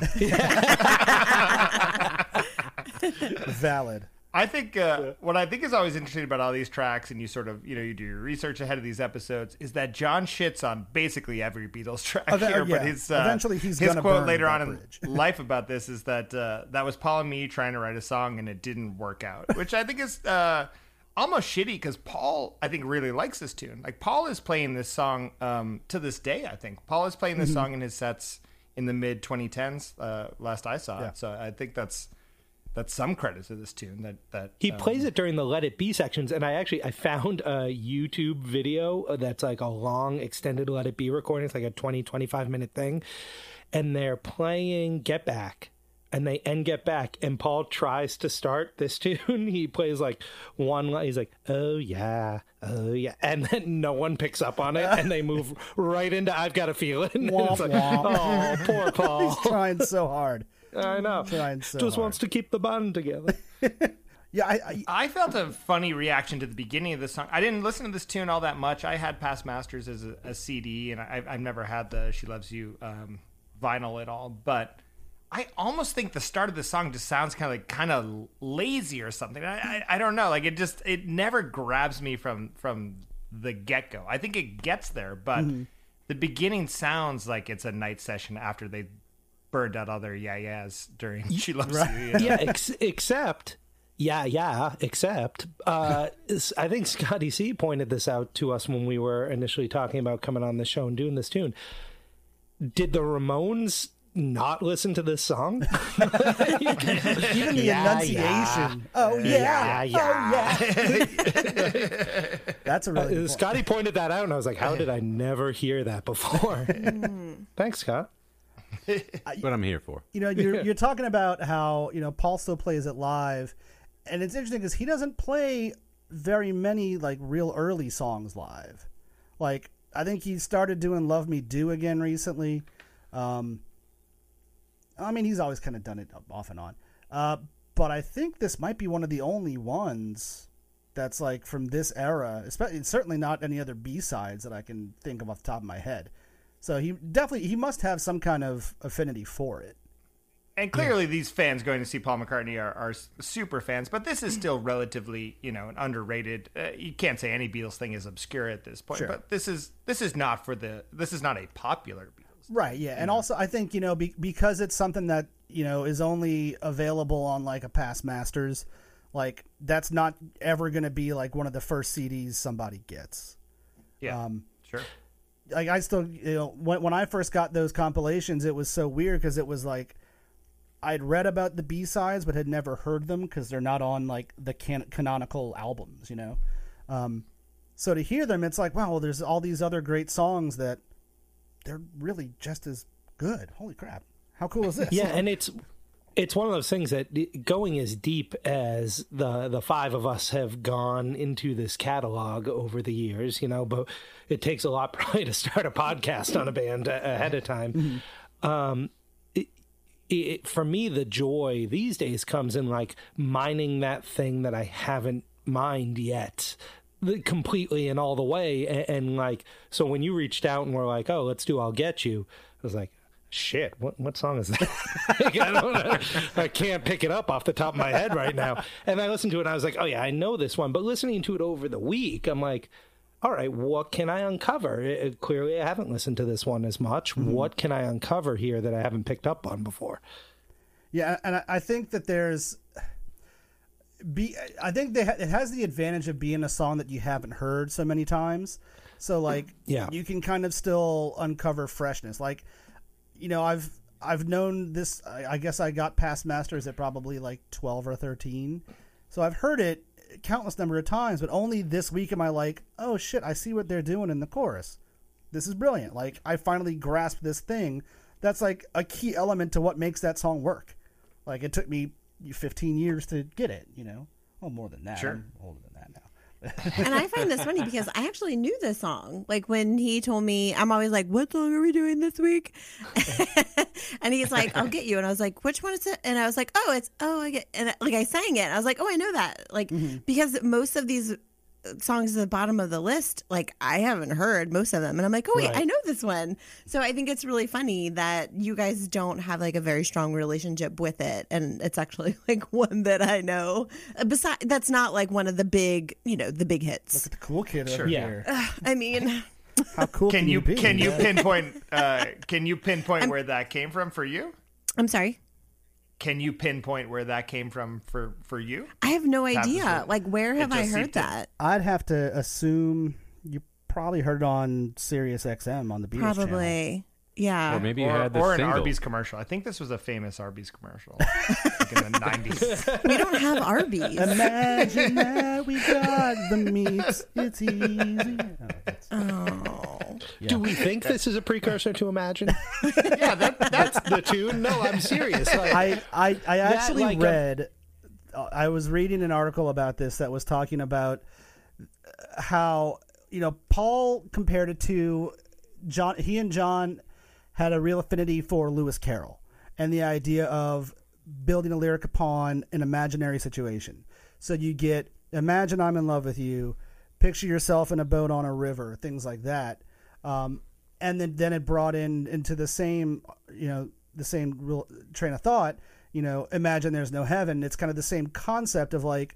valid. I think uh, what I think is always interesting about all these tracks, and you sort of, you know, you do your research ahead of these episodes, is that John shits on basically every Beatles track Eve- here. yeah. But his uh, Eventually he's his quote later on bridge. in life about this is that uh, that was Paul and me trying to write a song and it didn't work out, which I think is uh, almost shitty because Paul, I think, really likes this tune. Like Paul is playing this song um, to this day. I think Paul is playing this Mm-hmm. song in his sets in the mid 2010s. Uh, last I saw it, so I think that's that's some credit to this tune. That that He um, plays it during the Let It Be sections, and I actually I found a YouTube video that's like a long extended Let It Be recording. It's like a 20, 25 minute thing, and they're playing Get Back, and they end Get Back, and Paul tries to start this tune. He plays like one line. He's like, "Oh yeah, oh yeah," and then no one picks up on it, and they move right into "I've Got a Feeling." Womp it's like, womp. oh, poor Paul. He's trying so hard. I know. Trying so Just hard. wants to keep the band together. Yeah, I, I, I felt a funny reaction to the beginning of the song. I didn't listen to this tune all that much. I had Past Masters as a, a CD, and I, I've never had the She Loves You um, vinyl at all. But I almost think the start of the song just sounds kind of like kind of lazy or something. I, I, I don't know. Like it just it never grabs me from from the get go. I think it gets there, but the beginning sounds like it's a night session after they burned out all their yeah yeahs during She Loves You. you know? yeah, ex- except, yeah, yeah, except, uh, s- I think Scotty C pointed this out to us when we were initially talking about coming on the show and doing this tune. Did the Ramones not listen to this song? even the Yeah, enunciation. Oh yeah, Yeah, oh yeah. That's a really good point. Scotty pointed that out, and I was like, how did I never hear that before? Thanks, Scott. what I'm here for. you know you're you're talking about how you know Paul still plays it live, and it's interesting because he doesn't play very many like real early songs live. Like I think he started doing "Love Me Do" again recently. Um, I mean, he's always kind of done it off and on, uh, but I think this might be one of the only ones that's like from this era. Especially, certainly not any other B sides that I can think of off the top of my head. So he definitely he must have some kind of affinity for it. And clearly, these fans going to see Paul McCartney are, are super fans, but this is still relatively, you know, an underrated. Uh, you can't say any Beatles thing is obscure at this point, Sure. but this is this is not for the this is not a popular Beatles. Right, yeah. And also I think, you know, be, because it's something that, you know, is only available on like a past masters, like that's not ever going to be like one of the first CDs somebody gets. Yeah, Um, sure. Like I still, you know, when when I first got those compilations, it was so weird cuz it was like I'd read about the B-sides but had never heard them cuz they're not on like the can- canonical albums, you know. Um so to hear them it's like, wow, well, there's all these other great songs that they're really just as good. Holy crap. How cool is this? Yeah, and it's it's one of those things that going as deep as the the five of us have gone into this catalog over the years, you know, but it takes a lot probably to start a podcast on a band ahead of time. Um, it, it, for me, the joy these days comes in like mining that thing that I haven't mined yet the- completely and all the way. And, and like so when you reached out and were like oh let's do i'll get you i was like shit what what song is that? Like, I, I can't pick it up off the top of my head right now. And i listened to it and i was like oh yeah i know this one. But listening to it over the week i'm like all right what can i uncover It- clearly i haven't listened to this one as much mm-hmm. what can i uncover here that i haven't picked up on before Yeah, and I- I think that there's be I think they ha- it has the advantage of being a song that you haven't heard so many times. So like Yeah. you can kind of still uncover freshness. Like you know, I've I've known this I, I guess I got past masters at probably like 12 or 13. So I've heard it countless number of times, but only this week am I like, "Oh shit, I see what they're doing in the chorus." This is brilliant. Like I finally grasped this thing. That's like a key element to what makes that song work. Like it took me 15 years to get it, you know. Well, more than that. Sure. I'm older than. And I find this funny because I actually knew this song. Like when he told me, I'm always like, "What song are we doing this week?" and he's like, "I'll get you." And I was like, "Which one is it?" And I was like, "Oh, it's oh, I get." And like I sang it. I was like, "Oh, I know that." Like mm-hmm. because most of these songs at the bottom of the list, like I haven't heard most of them, and I'm like, "Oh wait, Right. I know this one." So I think it's really funny that you guys don't have like a very strong relationship with it, and it's actually like one that I know. Besides, that's not like one of the big, you know, the big hits. Look at the cool kid over Yeah. here. I mean, How cool Can you be? can you pinpoint uh, can you pinpoint where that came from for you? I'm sorry. Can you pinpoint where that came from for for you? I have no idea. with- Like, where have I heard seeped in. that? I'd have to assume you probably heard it on Sirius XM on the Beatles channel. Probably. Yeah. Or maybe you or, had the or an single. Arby's commercial. I think this was a famous Arby's commercial like in the 90s. we don't have Arby's. Imagine that we got the meats. It's easy. Oh, that's- oh. Do we think this is a precursor to Imagine? yeah, that, that's the tune? No, I'm serious. Like, I, I, I actually like read. uh, I was reading an article about this that was talking about how you know Paul compared it to John. He and John had a real affinity for Lewis Carroll and the idea of building a lyric upon an imaginary situation. So you get imagine I'm in love with you, picture yourself in a boat on a river, things like that. Um, and then then it brought in into the same you know the same real train of thought. You know, imagine there's no heaven. It's kind of the same concept of like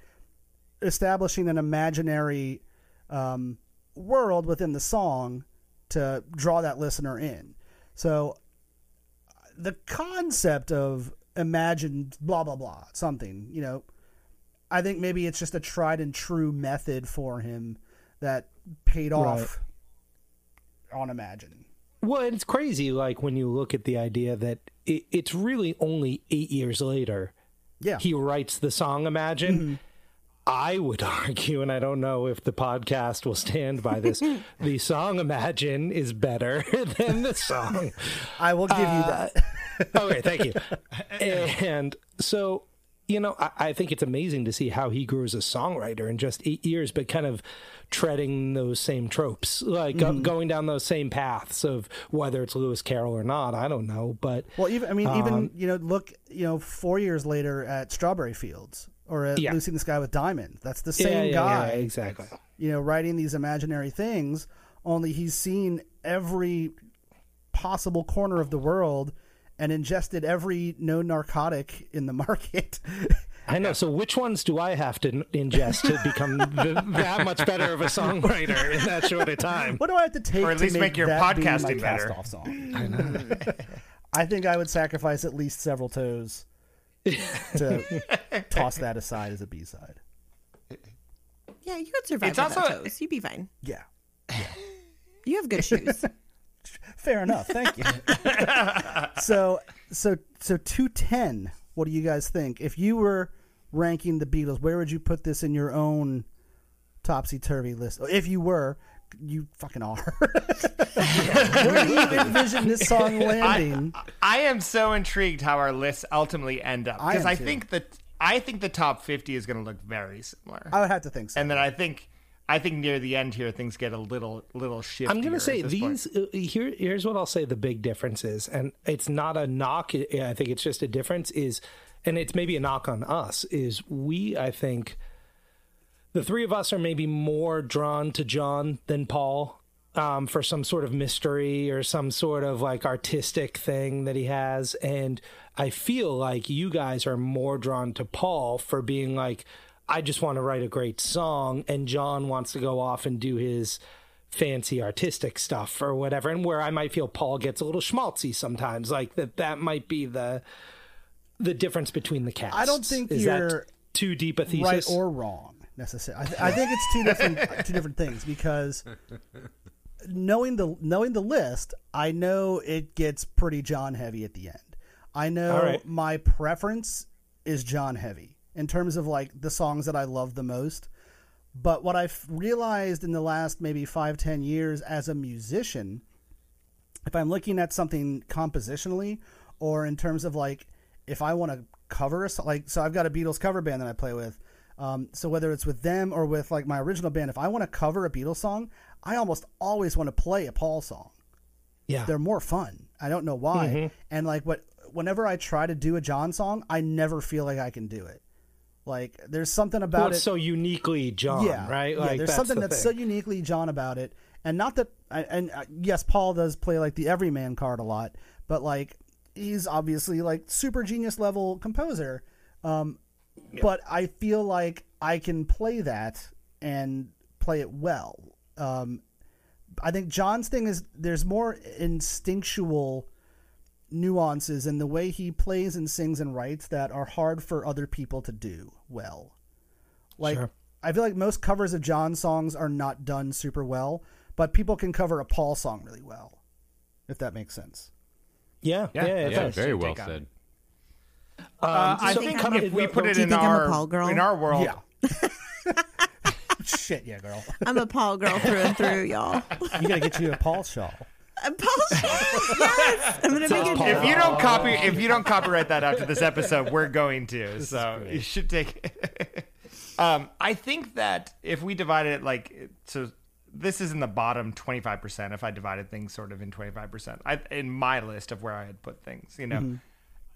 establishing an imaginary um, world within the song to draw that listener in. So the concept of imagine blah blah blah something, you know, I think maybe it's just a tried and true method for him that paid off on Imagine. Well, it's crazy, like when you look at the idea that it, it's really only eight years later Yeah. he writes the song Imagine. Mm-hmm. I would argue, and I don't know if the podcast will stand by this, the song Imagine is better than the song. I will give you Uh, that. okay, thank you. And so, you know, I, I think it's amazing to see how he grew as a songwriter in just eight years, but kind of treading those same tropes, like go- going down those same paths of whether it's Lewis Carroll or not. I don't know, but Well, even I mean, even Um, you know, look, you know, four years later at Strawberry Fields or at Yeah. Lucy in the Sky with Diamonds. That's the same yeah, guy, yeah, exactly. you know, writing these imaginary things. Only he's seen every possible corner of the world and ingested every known narcotic in the market. I know. So, which ones do I have to ingest to become the, that much better of a songwriter in that short a time? what do I have to take Or at to least make, make your that be my podcasting better? cast-off song? I know. I think I would sacrifice at least several toes to toss that aside as a B side. Yeah, you could survive It's without also- toes. You'd be fine. Yeah. You have good shoes. Fair enough. Thank you. so so so two ten. What do you guys think? If you were ranking the Beatles, where would you put this in your own topsy turvy list? If you were, you fucking are. where do you envision this song landing? I am so intrigued how our lists ultimately end up because am I, think that I think the top 50 is going to look very similar. I would have to think so. and then I think I think near the end here things get a little little shifty. I'm going to say these. Uh, here, here's what I'll say: the big difference is, and it's not a knock. I I think it's just a difference. Is, and it's maybe a knock on us. Is we? I think the three of us are maybe more drawn to John than Paul um, for some sort of mystery or some sort of like artistic thing that he has, and I feel like you guys are more drawn to Paul for being like. I just want to write a great song, and John wants to go off and do his fancy artistic stuff or whatever. And where I might feel Paul gets a little schmaltzy sometimes, like that. That might be the the difference between the cats. I don't think is you're too deep a thesis. right or wrong necessarily. I, th- I think it's two different two different things because knowing the knowing the list, I know it gets pretty John heavy at the end. I know right. my preference is John heavy in terms of like the songs that I love the most. But what I've realized in the last maybe five ten years as a musician, if I'm looking at something compositionally or in terms of like if I want to cover a like so I've got a Beatles cover band that I play with. Um, so whether it's with them or with like my original band, if I want to cover a Beatles song, I almost always want to play a Paul song. Yeah. They're more fun. I don't know why. And like what whenever I try to do a John song, I never feel like I can do it. Like there's something about well, it so uniquely John, yeah, right? Yeah, there's that's something the that's thing. so uniquely John about it, and not that. I- And uh, yes, Paul does play like the everyman card a lot, but like he's obviously like super genius level composer. Um, But I feel like I can play that and play it well. Um, I think John's thing is there's more instinctual nuances in the way he plays and sings and writes that are hard for other people to do well. Like Sure. I feel like most covers of John songs are not done super well, but people can cover a Paul song really well. if that makes sense. Yeah, yeah, Yeah, it Yeah, very well take on said. Uh, I so think come- if we put it in think I'm a our Paul girl? in our world, Yeah. Shit, yeah, girl. I'm a Paul girl through and through, y'all. You gotta get you a Paul shawl. A Paul shawl? Yes. I'm gonna make it. if you don't copy if you don't copyright that after this episode, we're going to. so you should take it. um, I think that if we divided it like so, this is in the bottom twenty five percent. If I divided things sort of in twenty five percent, I in my list of where I had put things, you know,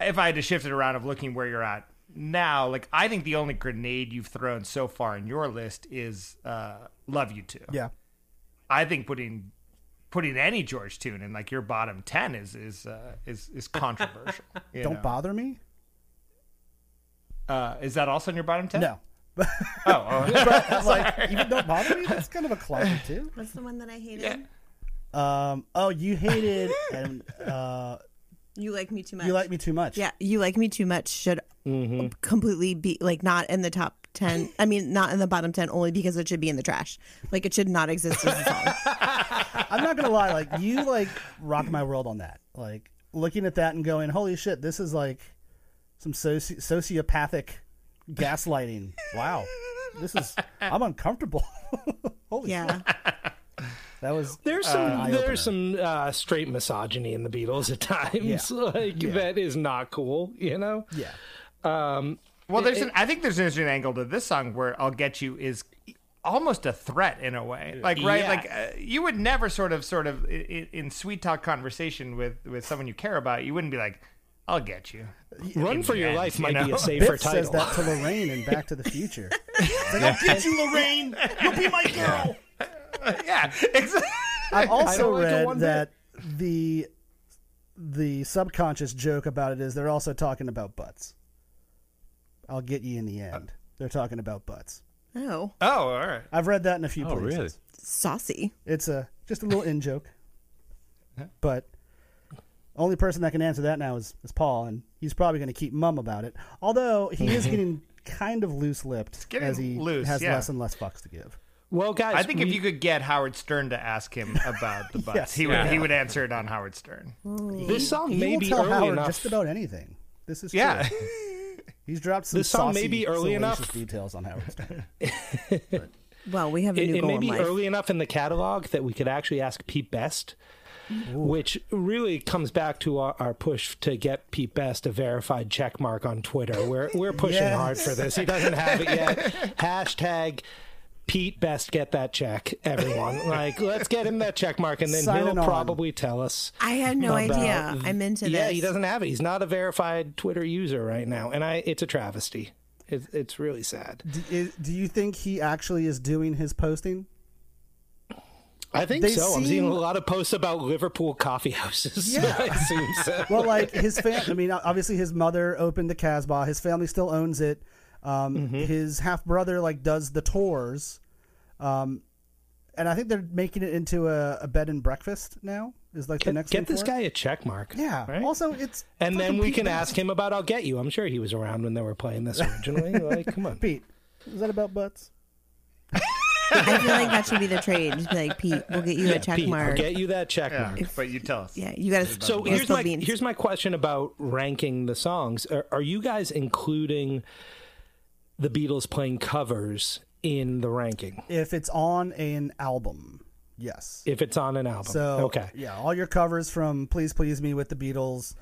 if I had to shift it around of looking where you're at now, like I think the only grenade you've thrown so far in your list is uh, "Love You Too." Yeah. I think putting putting any George tune in like your bottom ten is is uh, is is controversial. Don't know? bother me. Uh, is that also in your bottom ten? No. Oh, oh. But like, even don't bother me. That's kind of a classic too. What's the one that I hated? Um. Oh, you hated and uh, You like me too much. you like me too much. Yeah, you like me too much should mm-hmm. completely be like not in the top ten. I mean, not in the bottom ten only because it should be in the trash. Like it should not exist as a song. I'm not gonna lie. Like you, like rock my world on that. Like looking at that and going, "Holy shit, this is like some soci- sociopathic gaslighting." Wow, this is. I'm uncomfortable. Holy Yeah, shit, that was. There's some eye-opener. there's some uh, straight misogyny in the Beatles at times. Yeah. Like that is not cool, you know. Yeah. Um, well, there's an. I think there's an interesting angle to this song where "I'll Get You" is almost a threat in a way. Like right, Yeah. like uh, you would never sort of sort of in, in sweet talk conversation with with someone you care about, you wouldn't be like, "I'll get you." Run In for your end, life you might be a safer Biff title. says that to Lorraine in Back to the Future. It's like, I'll get you, Lorraine. You'll be my girl. yeah, exactly. I've also like it read one bit. that the the subconscious joke about it is they're also talking about butts. I'll get you in the end. They're talking about butts. oh, Oh, all right. I've read that in a few Oh, places. really? saucy. It's a just a little in joke, but only person that can answer that now is, is Paul, and he's probably going to keep mum about it. Although he is getting kind of loose lipped as he loose, has yeah. less and less fucks to give. Well, guys, I think if you could get Howard Stern to ask him about the butts, Yes. he would Yeah. he would answer it on Howard Stern. Mm. this song He may will be tell early Howard enough. just about anything. This is Yeah. true. He's dropped some This song may be early enough. details on Howard Stern. Well, we have a it, new it goal may in be life. early enough in the catalog that we could actually ask Pete Best, which really comes back to our, our push to get Pete Best a verified check mark on Twitter. We're we're pushing Yes. hard for this. He doesn't have it yet. Hashtag Pete Best get that check, everyone. Like, let's get him that check mark, and then Sign he'll on. probably tell us. I had no about- idea. I'm into that. yeah, this. he doesn't have it. He's not a verified Twitter user right now, and I it's a travesty. It's it's really sad. do, is, do you think he actually is doing his posting? I think They so. I'm seeing a lot of posts about Liverpool coffee houses. Yeah. I assume so. Well, like his family. I mean, obviously his mother opened the Casbah. His family still owns it. Um, Mm-hmm. His half brother like does the tours, um, and I think they're making it into a, a bed and breakfast now. Is like the next get this for guy it. a check mark. Yeah. right? Also, it's and then we Pete can Best. ask him about "I'll Get You." I'm sure he was around when they were playing this originally. like, come on. Pete, is that about butts? I feel like that should be the trade. Just be like, Pete, we'll get you Yeah, a check Pete, I'll get you that check Yeah, mark. but you tell us. Yeah, you got to. So here's my here's my question about ranking the songs. Are, are you guys including the Beatles playing covers in the ranking If it's on an album, yes. if it's on an album? So okay, yeah, all your covers from "Please Please Me" with the Beatles,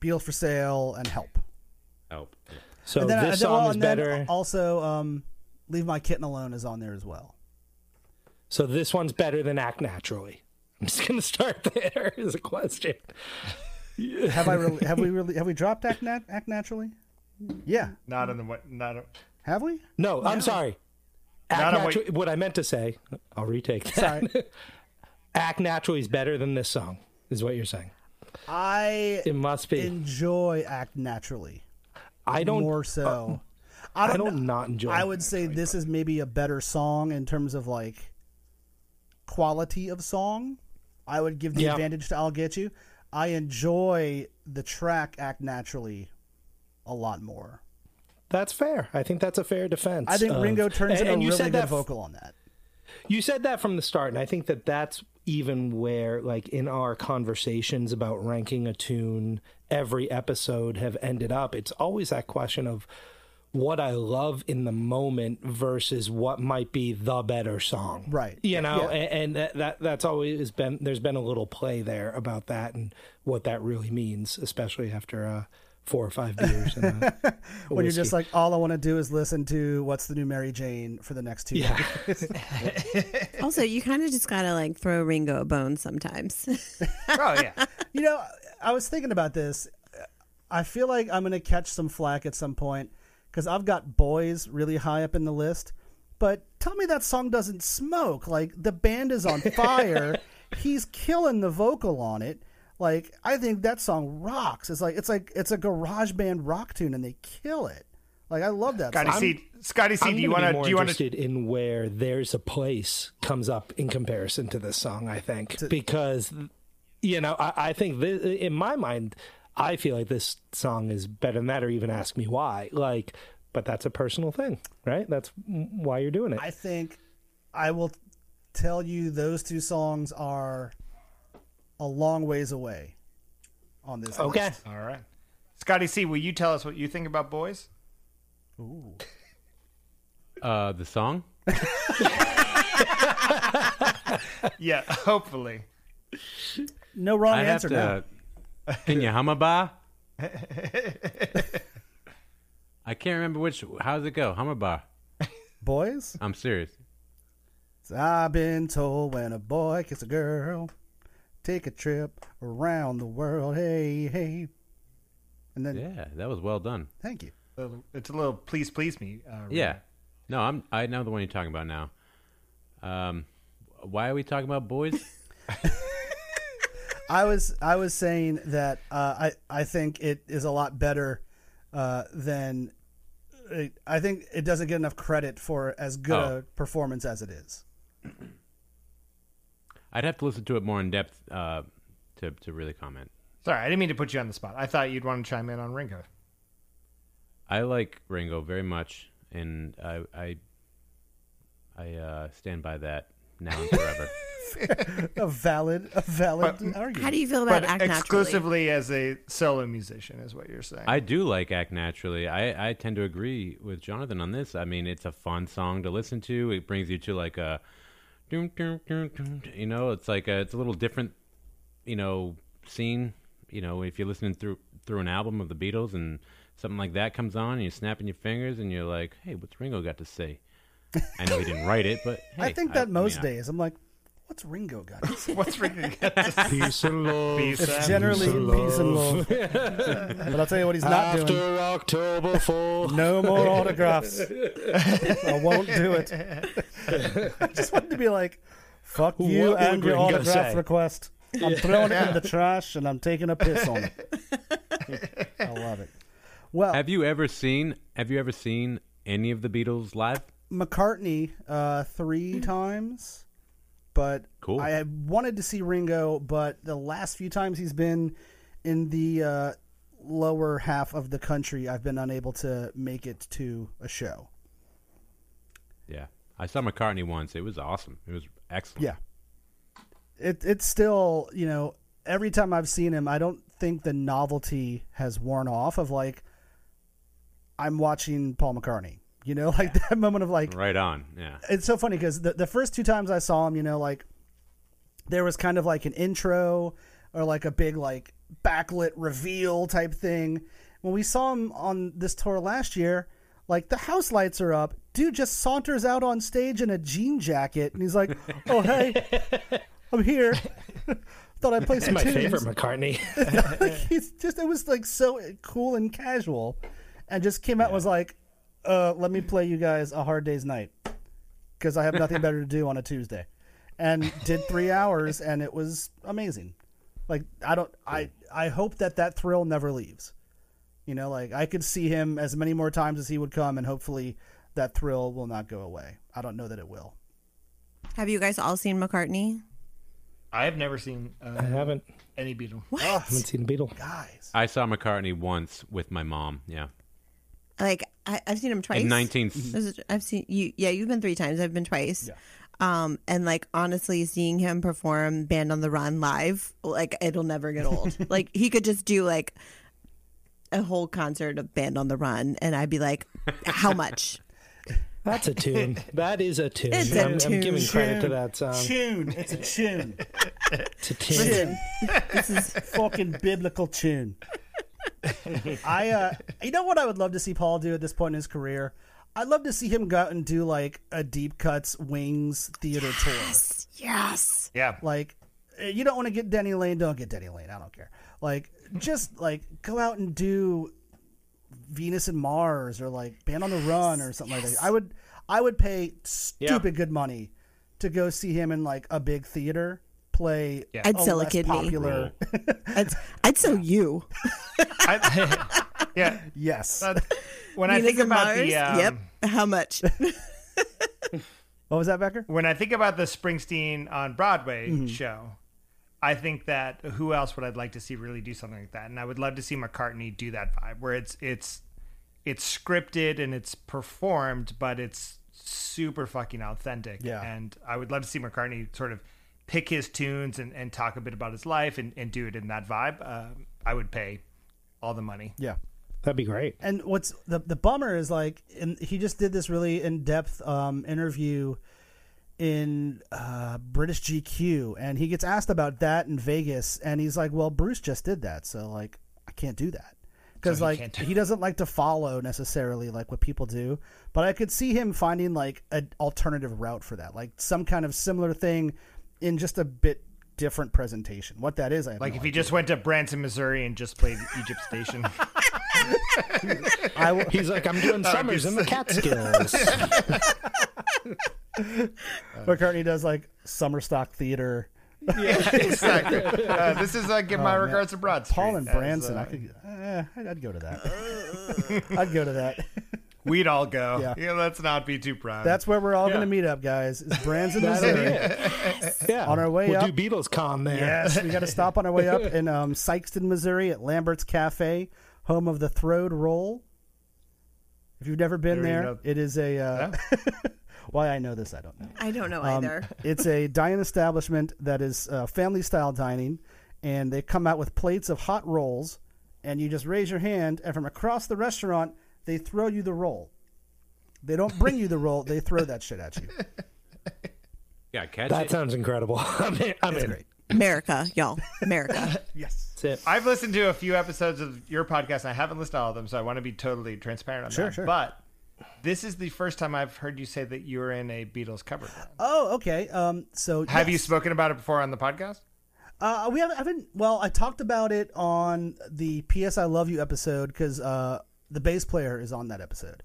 "Beatles for Sale," and "Help." Oh, so and then, this and then- well, song is and better. Also, um, "Leave My Kitten Alone" is on there as well. So this one's better than Act Naturally. I'm just gonna start there as a question. Have I really? have we really? Have we dropped "Act, Nat- Act Naturally"? Yeah, Not in the wa- not. A, have we? No, I'm sorry. Act Not on what- I meant to say, I'll retake that. Sorry. Act Naturally is better than this song, is what you're saying. I It must be. enjoy "Act Naturally" I don't. uh, more so. I don't. don't not enjoy. I would say this is maybe a better song in terms of like quality of song. I would give the Yeah. advantage to "I'll Get You." I enjoy the track "Act Naturally" a lot more. That's fair. I think that's a fair defense. I think of- Ringo turns and, in and a you really said good that vocal on that. You said that from the start, and I think that that's even where, like, in our conversations about ranking a tune, every episode have ended up. It's always that question of what I love in the moment versus what might be the better song. Right. You know, Yeah. and, and that, that that's always been there's been a little play there about that and what that really means, especially after uh, four or five beers. And, uh, a when you're just like, all I want to do is listen to what's the new Mary Jane for the next two yeah. days. Also, you kind of just gotta like throw Ringo a bone sometimes. Oh yeah. You know, I was thinking about this. I feel like I'm going to catch some flack at some point because I've got boys really high up in the list. But tell me that song doesn't smoke. Like the band is on fire. He's killing the vocal on it. Like I think that song rocks. It's like it's like it's a garage band rock tune, and they kill it. Like I love that. Scotty song. C. Scotty C. I'm Do you want to? Do you want to? interested in where "There's a Place" comes up in comparison to this song? I think because you know I, I think this, in my mind, I feel like this song is better than that, or even ask me why. Like, but that's a personal thing, right? That's why you're doing it. I think I will tell you those two songs are a long ways away on this. okay. list. All right. Scotty C. Will you tell us what you think about boys? Uh, the song? Yeah. Hopefully. No wrong I answer now. to. Can you hum a bar? I can't remember which. How's it go? Hum a bar. Boys, I'm serious. I've been told when a boy kisses a girl, take a trip around the world. Hey, hey. And then, Yeah, that was well done. thank you. It's a little please, please me. Uh, Yeah. No, I'm. I know the one you're talking about now. Um, why are we talking about boys? I was I was saying that uh, I I think it is a lot better uh, than I think it doesn't get enough credit for as good Oh. a performance as it is. I'd have to listen to it more in depth uh, to to really comment. Sorry, I didn't mean to put you on the spot. I thought you'd want to chime in on Ringo. I like Ringo very much, and I I, I uh, stand by that now and forever. A valid a valid But- argument. How do you feel about But Act Naturally? exclusively as a solo musician is what you're saying. I do like Act Naturally. I, I tend to agree with Jonathan on this. I mean, it's a fun song to listen to. It brings you to like a, doom, doom, doom, doom, you know, it's like a, it's a little different, you know, scene. You know, if you're listening through through an album of the Beatles and something like that comes on, and you're snapping your fingers, and you're like, hey, what's Ringo got to say? I know he didn't write it, but I hey, think that most mean, days I'm like, what's Ringo got? to say? What's Ringo got to say? Peace and love. Peace It's and generally peace and love. but I'll tell you what he's not doing. After October 4. No more autographs. I won't do it. I just wanted to be like, fuck you What and your Ringo autograph say? request. I'm throwing it in the trash and I'm taking a piss on it. I love it. Well, Have you ever seen? Have you ever seen any of the Beatles live? McCartney uh, three times, but Cool. I wanted to see Ringo, but the last few times he's been in the uh, lower half of the country, I've been unable to make it to a show. Yeah, I saw McCartney once. It was awesome. It was excellent. Yeah. It it's still, you know, every time I've seen him, I don't think the novelty has worn off of like I'm watching Paul McCartney. You know, like that moment of like Right on. Yeah. it's so funny because the, the first two times I saw him, you know, like there was kind of like an intro or like a big like backlit reveal type thing. When we saw him on this tour last year, like the house lights are up. Dude just saunters out on stage in a jean jacket and he's like, "Oh hey, I'm here." Thought I'd play some My tunes. favorite McCartney. like he's just it was like so cool and casual and just came out and was like uh let me play you guys a hard day's night because i have nothing better to do on a tuesday and did three hours and it was amazing like i don't i i hope that that thrill never leaves you know like i could see him as many more times as he would come and hopefully that thrill will not go away i don't know that it will Have you guys all seen McCartney? I have never seen uh, I haven't, any Beatle. what haven't seen the Beatles. guys I saw McCartney once with my mom. Yeah. Like I, I've seen him twice. In 19 I've seen you. Yeah, you've been three times. I've been twice. Um, and like honestly, seeing him perform "Band on the Run" live, like it'll never get old. like he could just do like a whole concert of "Band on the Run," and I'd be like, "How much?" That's a tune. That is a tune. It's a I'm, I'm giving credit to that song. Tune. It's a tune. It's a tune. tune. this is fucking biblical tune. I, uh, you know what I would love to see Paul do at this point in his career? I'd love to see him go out and do like a Deep Cuts Wings theater tour. Yes. yes, Yeah. Like, eh, you don't want to get Denny Laine, don't get Denny Laine. I don't care. Like, just like go out and do Venus and Mars or like Band on the Run or something like that. I would, I would pay stupid good money to go see him in like a big theater play. Yeah. I'd a sell a less kidney. Popular. I'd, I'd sell you. I, yeah. yes. That- when I think about Mars? the um, yep. How much? What was that, Becker? when I think about the Springsteen on Broadway Mm-hmm. show, I think that who else would I'd like to see really do something like that? And I would love to see McCartney do that vibe where it's it's it's scripted and it's performed, but it's super fucking authentic. Yeah. And I would love to see McCartney sort of pick his tunes and, and talk a bit about his life and, and do it in that vibe. Um, I would pay all the money. Yeah. That'd be great. And what's the the bummer is like, and he just did this really in depth um, interview in uh, British GQ, and he gets asked about that in Vegas, and he's like, "Well, Bruce just did that, so like, I can't do that." Because So like do- he doesn't like to follow necessarily like what people do, but I could see him finding like an alternative route for that, like some kind of similar thing in just a bit different presentation. What that is, I have Like no if he just went to Branson, Missouri and just played Egypt Station. I He's like, I'm doing oh, summers in the Catskills. McCartney does like summer stock theater. yeah, exactly. Uh, this is uh, give my Oh, man. regards to Broad Street. Paul and as, Branson, uh, I could, eh, I'd I'd go to that. I'd go to that. We'd all go. Yeah. Yeah. let's not be too proud. That's where we're all Yeah. going to meet up, guys. Is Branson, That'll Missouri. Yeah. On our way we'll up- do Beatles Con there. Yes, we got to stop on our way up in um, Sikeston, Missouri, at Lambert's Cafe, home of the Throwed Roll. If you've never been There you there, go. it is a. Uh, why I know this, I don't know. I don't know Um, either. it's a dining establishment that is uh, family style dining, and they come out with plates of hot rolls, and you just raise your hand, and from across the restaurant, they throw you the roll. They don't bring you the roll; they throw that shit at you. Yeah, catch That it. sounds incredible. I'm in. I'm in. Great. America, y'all. America. Yes. That's it. I've listened to a few episodes of your podcast, and I haven't listened to all of them, so I want to be totally transparent on Sure, that. sure. But this is the first time I've heard you say that you were in a Beatles cover band. Oh, okay. Um. So Have you spoken about it before on the podcast? Uh, we haven't, haven't. Well, I talked about it on the "P.S. I Love You" episode because uh, the bass player is on that episode,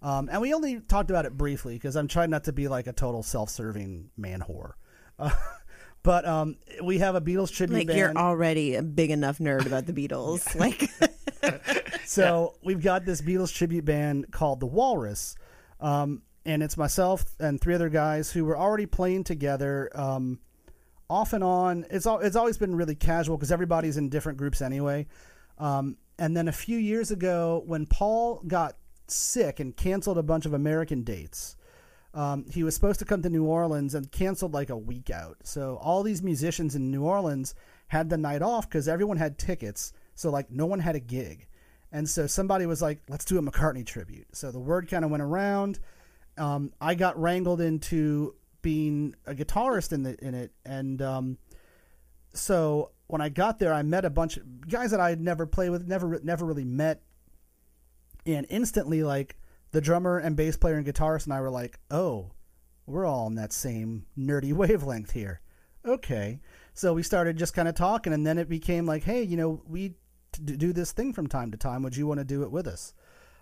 um, and we only talked about it briefly because I'm trying not to be like a total self-serving man whore. Uh, but um, we have a Beatles tribute like band. you're already a big enough nerd about the Beatles. Like So we've got this Beatles tribute band called the Walrus, um, and it's myself and three other guys who were already playing together, um, off and on. It's all it's always been really casual because everybody's in different groups anyway. Um, and then a few years ago, when Paul got sick and canceled a bunch of American dates, um, he was supposed to come to New Orleans and canceled like a week out. So all these musicians in New Orleans had the night off because everyone had tickets. So like no one had a gig, and so somebody was like, "Let's do a McCartney tribute." So the word kind of went around. Um, I got wrangled into being a guitarist in the in it, and um, so when I got there, I met a bunch of guys that I had never played with, never never really met, and instantly like the drummer and bass player and guitarist and I were like, oh, we're all on that same nerdy wavelength here. Okay, so we started just kind of talking, and then it became like, hey, you know, we do this thing from time to time. Would you want to do it with us?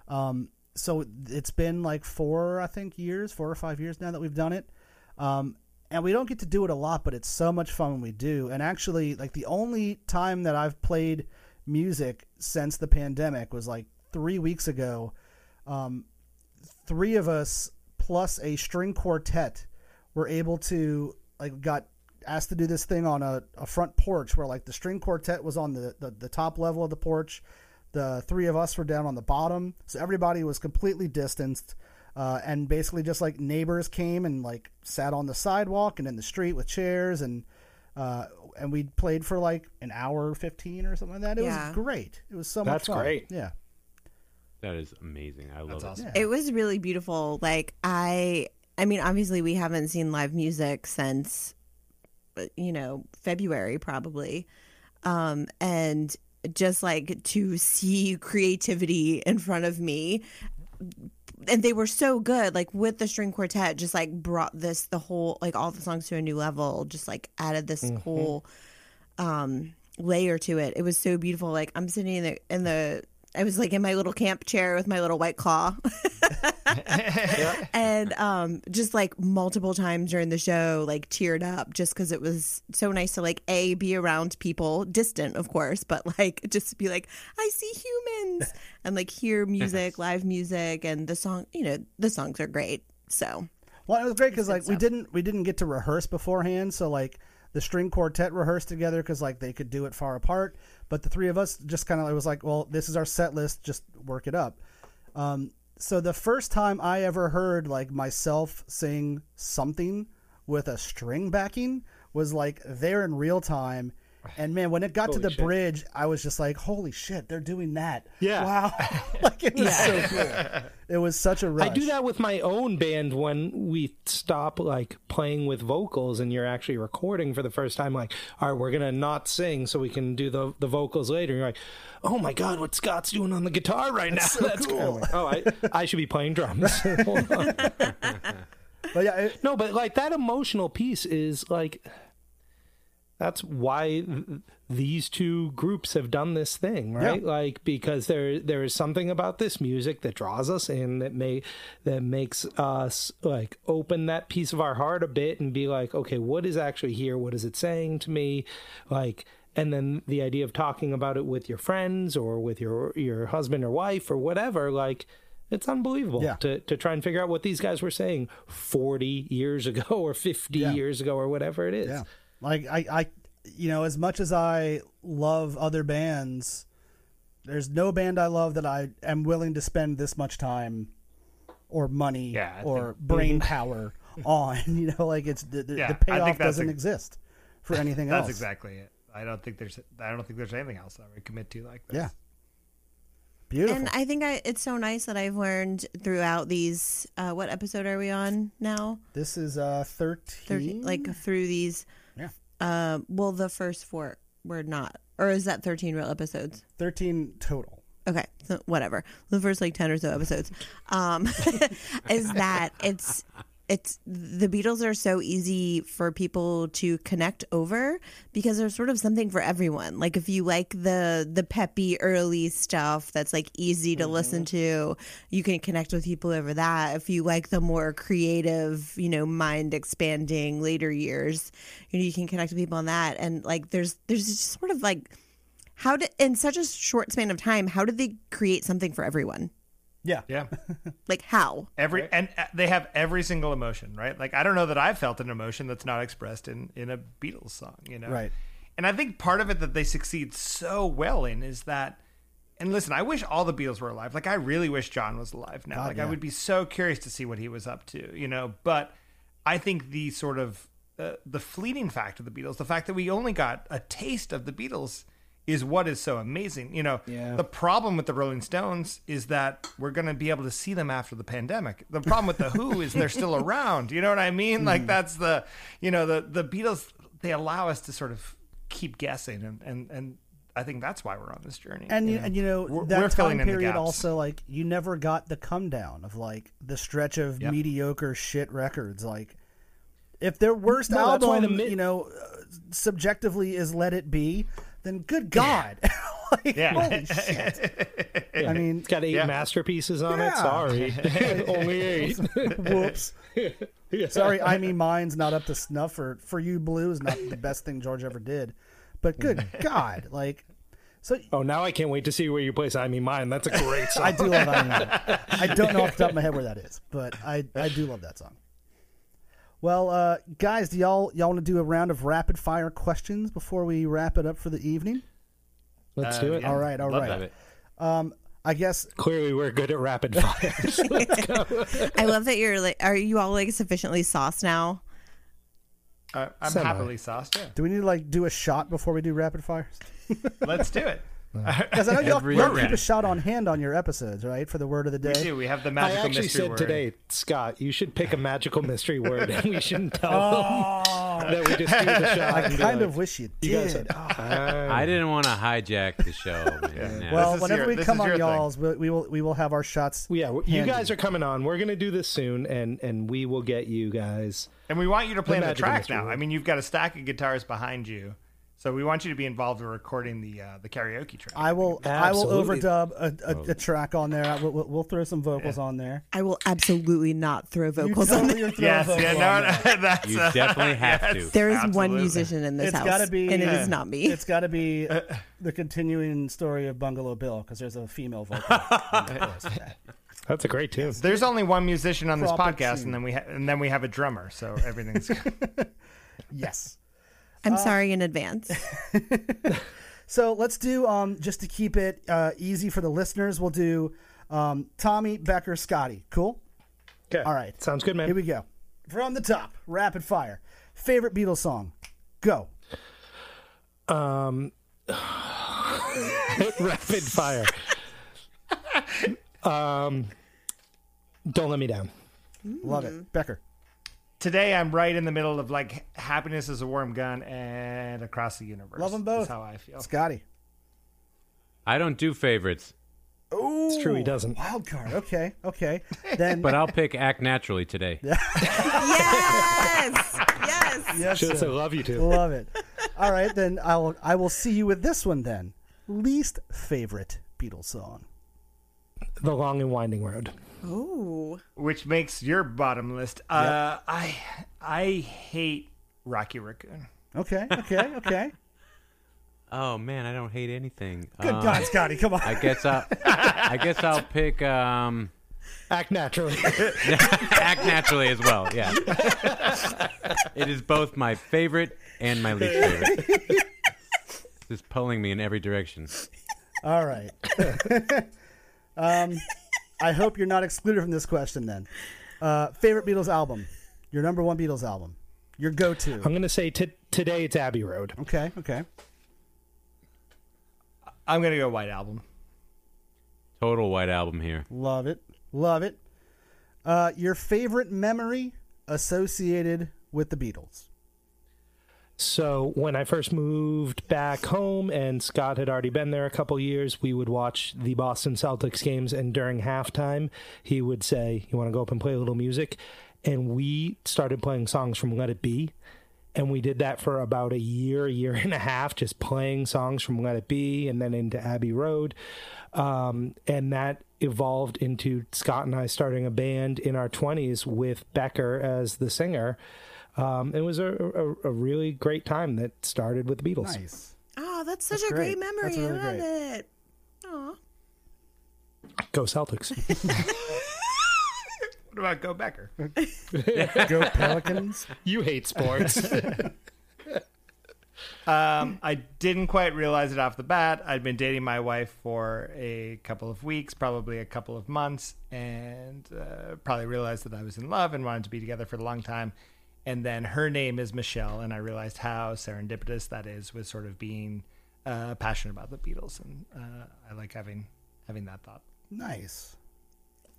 Um, so it's been like four, I think, years, four or five years now that we've done it. Um, and we don't get to do it a lot, but it's so much fun when we do. And actually, like the only time that I've played music since the pandemic was like three weeks ago. Um, three of us plus a string quartet were able to like got asked to do this thing on a, a front porch where like the string quartet was on the, the, the top level of the porch the three of us were down on the bottom so everybody was completely distanced uh, and basically just like neighbors came and like sat on the sidewalk and in the street with chairs and uh, and we played for like an hour fifteen or something like that. It Yeah. was great. It was so much That's fun. great. Yeah. That is amazing. I love That's it. awesome. It was really beautiful. Like I I mean obviously we haven't seen live music since you know February probably. Um and just like to see creativity in front of me and they were so good like with the string quartet just like brought this the whole like all the songs to a new level just like added this Mm-hmm. whole um layer to it it was so beautiful like i'm sitting in the in the i was like in my little camp chair with my little white claw. And um just like multiple times during the show like teared up just because it was so nice to like a be around people distant of course but like just be like i see humans. And like hear music live music and the song you know the songs are great so. Well, it was great because like we didn't we didn't get to rehearse beforehand, so like the string quartet rehearsed together because like they could do it far apart, but the three of us just kind of it was like, well, this is our set list, just work it up. Um, so the first time I ever heard like myself sing something with a string backing was like there in real time. And man, when it got to the shit. bridge, I was just like, "Holy shit, they're doing that!" Yeah. wow, like it was so cool. It was such a rush. I do that with my own band when we stop like playing with vocals and you're actually recording for the first time. Like, all right, we're gonna not sing so we can do the the vocals later. And you're like, oh my god, what Scott's doing on the guitar right now? so That's cool. cool. Oh, I I should be playing drums. Hold on. But yeah, it, No, but like that emotional piece is like that's why th- these two groups have done this thing, right? Yeah. Like because there there is something about this music that draws us in that may that makes us like open that piece of our heart a bit and be like, okay, what is actually here? What is it saying to me? Like and then the idea of talking about it with your friends or with your your husband or wife or whatever, like it's unbelievable Yeah. to, to try and figure out what these guys were saying 40 years ago or 50 Yeah. years ago or whatever it is. Yeah. Like I, I, you know, as much as I love other bands, there's no band I love that I am willing to spend this much time or money Yeah, or think- brain power on. You know, like it's the, the, Yeah, the payoff doesn't a- exist for anything That's else. exactly it. I don't think there's I don't think there's anything else I would commit to like this. Yeah. Beautiful. and i think I, it's so nice that i've learned throughout these uh what episode are we on now this is uh 13. 13 like through these Yeah. Uh well the first four were not or is that 13 real episodes? 13 total. okay so whatever. The first like 10 or so episodes. Um is that it's it's the beatles are so easy for people to connect over because there's sort of something for everyone. Like if you like the the peppy early stuff that's like easy to mm-hmm. listen to you can connect with people over that. If you like the more creative you know mind expanding later years you know you can connect with people on that. And like there's there's just sort of like how did in such a short span of time how did they create something for everyone Yeah. Yeah. like how Every and uh, they have every single emotion, right? Like I don't know that I've felt an emotion that's not expressed in in a Beatles song, you know. Right. And I think part of it that they succeed so well in is that and listen, I wish all the Beatles were alive. Like I really wish John was alive now. God, like yeah. I would be so curious to see what he was up to, you know. But I think the sort of uh, the fleeting fact of the Beatles, the fact that we only got a taste of the Beatles is what is so amazing. You know, Yeah. the problem with the Rolling Stones is that we're going to be able to see them after the pandemic. The problem with the Who is they're still around. You know what I mean? Mm. Like that's the, you know, the the Beatles they allow us to sort of keep guessing and and and I think that's why we're on this journey. And you, and you know We're- that we're time period also like you never got the come down of like the stretch of Yep. mediocre shit records like if their worst No, album the mi- you know uh, subjectively is let it be then good god like, Yeah. holy shit i mean It's got eight Yeah. masterpieces on it. Sorry. Only eight. whoops sorry i mean mine's not up to snuff for for you blue is not the best thing george ever did but good god like so Oh, now I can't wait to see where you place I Me Mine. That's a great song. I do love I Me Mine. I don't know off the top of my head where that is, but I, I do love that song. Well, uh, guys, do y'all y'all want to do a round of rapid fire questions before we wrap it up for the evening? Let's Uh, do it. yeah. All right, all Love right. Love. Um, I guess Clearly, we're good at rapid fire. Let's go. I love that you're like. Are you all like sufficiently sauced now? Uh, I'm Semi. happily sauced. Yeah. do we need to like do a shot before we do rapid fires? Let's do it. Because I know y'all, y'all keep a shot on hand on your episodes, right? For the word of the We day. do. We have the magical I actually mystery said word. today, Scott, you should pick a magical mystery word, and we shouldn't tell Oh, them that we just do the shot. I and be kind like, of wish you You guys did. said, Oh. I didn't want to hijack the show. man. No. Well, whenever your- we come on y'all's, we, we will we will have our shots. Yeah, you guys are coming on. We're gonna do this soon, and and we will get you guys. And we want you to play The the, magical track now. word. I mean, you've got a stack of guitars behind you, so we want you to be involved in recording the uh, the karaoke track. I will I will overdub a, a, a track on there. We'll, we'll, we'll throw some vocals on there. I will absolutely not throw vocals on there. are yes, yeah, no, no, that's You uh, definitely have yes, to. There is one musician in this It's house, gotta be- and it Yeah. is not me. It's got to be the continuing story of Bungalow Bill because there's a female vocal. on the chorus of that. That's a great tune. There's only one musician on this podcast, tune. and then we ha- and then we have a drummer, so everything's yes. I'm sorry in advance. So let's do um just to keep it uh, easy for the listeners. We'll do um, Tommy Becker Scotty. Cool. Okay. All right. Sounds good, man. Here we go. From the top, rapid fire. Favorite Beatles song. Go. Um, rapid fire. um, don't let me down. Love it. Becker. Today. I'm right in the middle of like happiness is a warm gun and across the universe. Love them both. That's how I feel. Scotty. I don't do favorites, It's true, he doesn't. Wild card. Okay. Okay. Then. but I'll pick Act Naturally today. yes, yes. yes, Should sir. say love you too. Love it. All right, then I will. I will see you with this one then. Least favorite Beatles song. The long and winding road. Oh, Which makes your bottom list. Uh, I I hate Rocky Raccoon. Okay. Okay. Okay. Oh man, I don't hate anything. Good Um, God, Scotty, come on. I guess I'll. I guess I'll pick um, Act naturally. Act Naturally as well. Yeah, it is both my favorite and my least favorite. Just pulling me in every direction. All right. um, I hope you're not excluded from this question then. Uh, favorite Beatles album. Your number one Beatles album. Your go-to. I'm gonna say t- today it's Abbey Road. Okay. Okay. I'm gonna go White Album. Total white album here. Love it. Love it. Uh, your favorite memory associated with the Beatles. So when I first moved back home and Scott had already been there a couple years, we would watch the Boston Celtics games and during halftime he would say, "You want to go up and play a little music?" And we started playing songs from Let It Be. And we did that for about a year, a year and a half, just playing songs from Let It Be and then into Abbey Road. Um, and that evolved into Scott and I starting a band in our 20s with Becker as the singer. Um, it was a, a, a really great time that started with the Beatles. Nice. oh, that's such That's a great. great memory. That's really I love great. it. Aw. Go Celtics. What about Go Becker? Go Pelicans. you hate sports. Um, I didn't quite realize it off the bat. I'd been dating my wife for a couple of weeks, probably a couple of months, and uh, probably realized that I was in love and wanted to be together for a long time. And then her name is Michelle, and I realized how serendipitous that is with sort of being uh, passionate about the Beatles, and uh, I like having having that thought. Nice.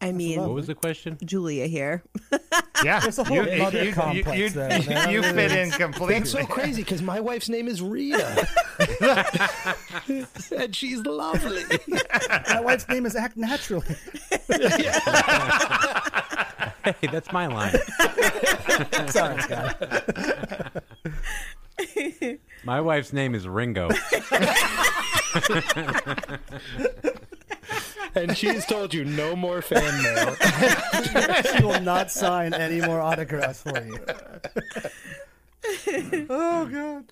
I mean, What was the question? Julia here. Yeah, There's a whole mother complex you, there, man. you fit in completely. That's completely. so crazy because my wife's name is Rita. and she's lovely. My wife's name is Act Naturally. Hey, that's my line. Sorry, Scott. My wife's name is Ringo. and she's told you no more fan mail. She will not sign any more autographs for you. oh God.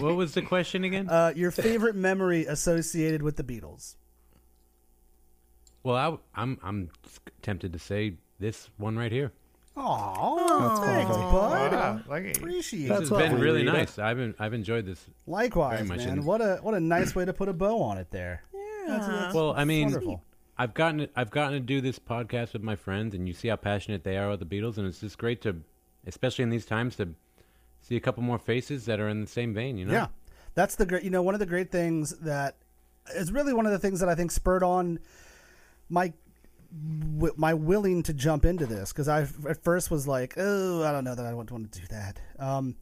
What was the question again? Uh, your favorite memory associated with the Beatles? well, I, I'm I'm tempted to say this one right here. Oh, thanks, bud. Wow, look at you. Appreciate This it. has That's been lovely, really Rita. nice. I've been I've enjoyed this. Likewise, Very much man. in- What a what a nice way to put a bow on it there. That's- that's- Well, I mean, wonderful. I've gotten I've gotten to do this podcast with my friends, and you see how passionate they are about the Beatles, and it's just great to, especially in these times, to see a couple more faces that are in the same vein. You know? Yeah, that's the great. You know, one of the great things that is really one of the things that I think spurred on my w- my willing to jump into this because I at first was like, oh, I don't know that I want, to do that. Um,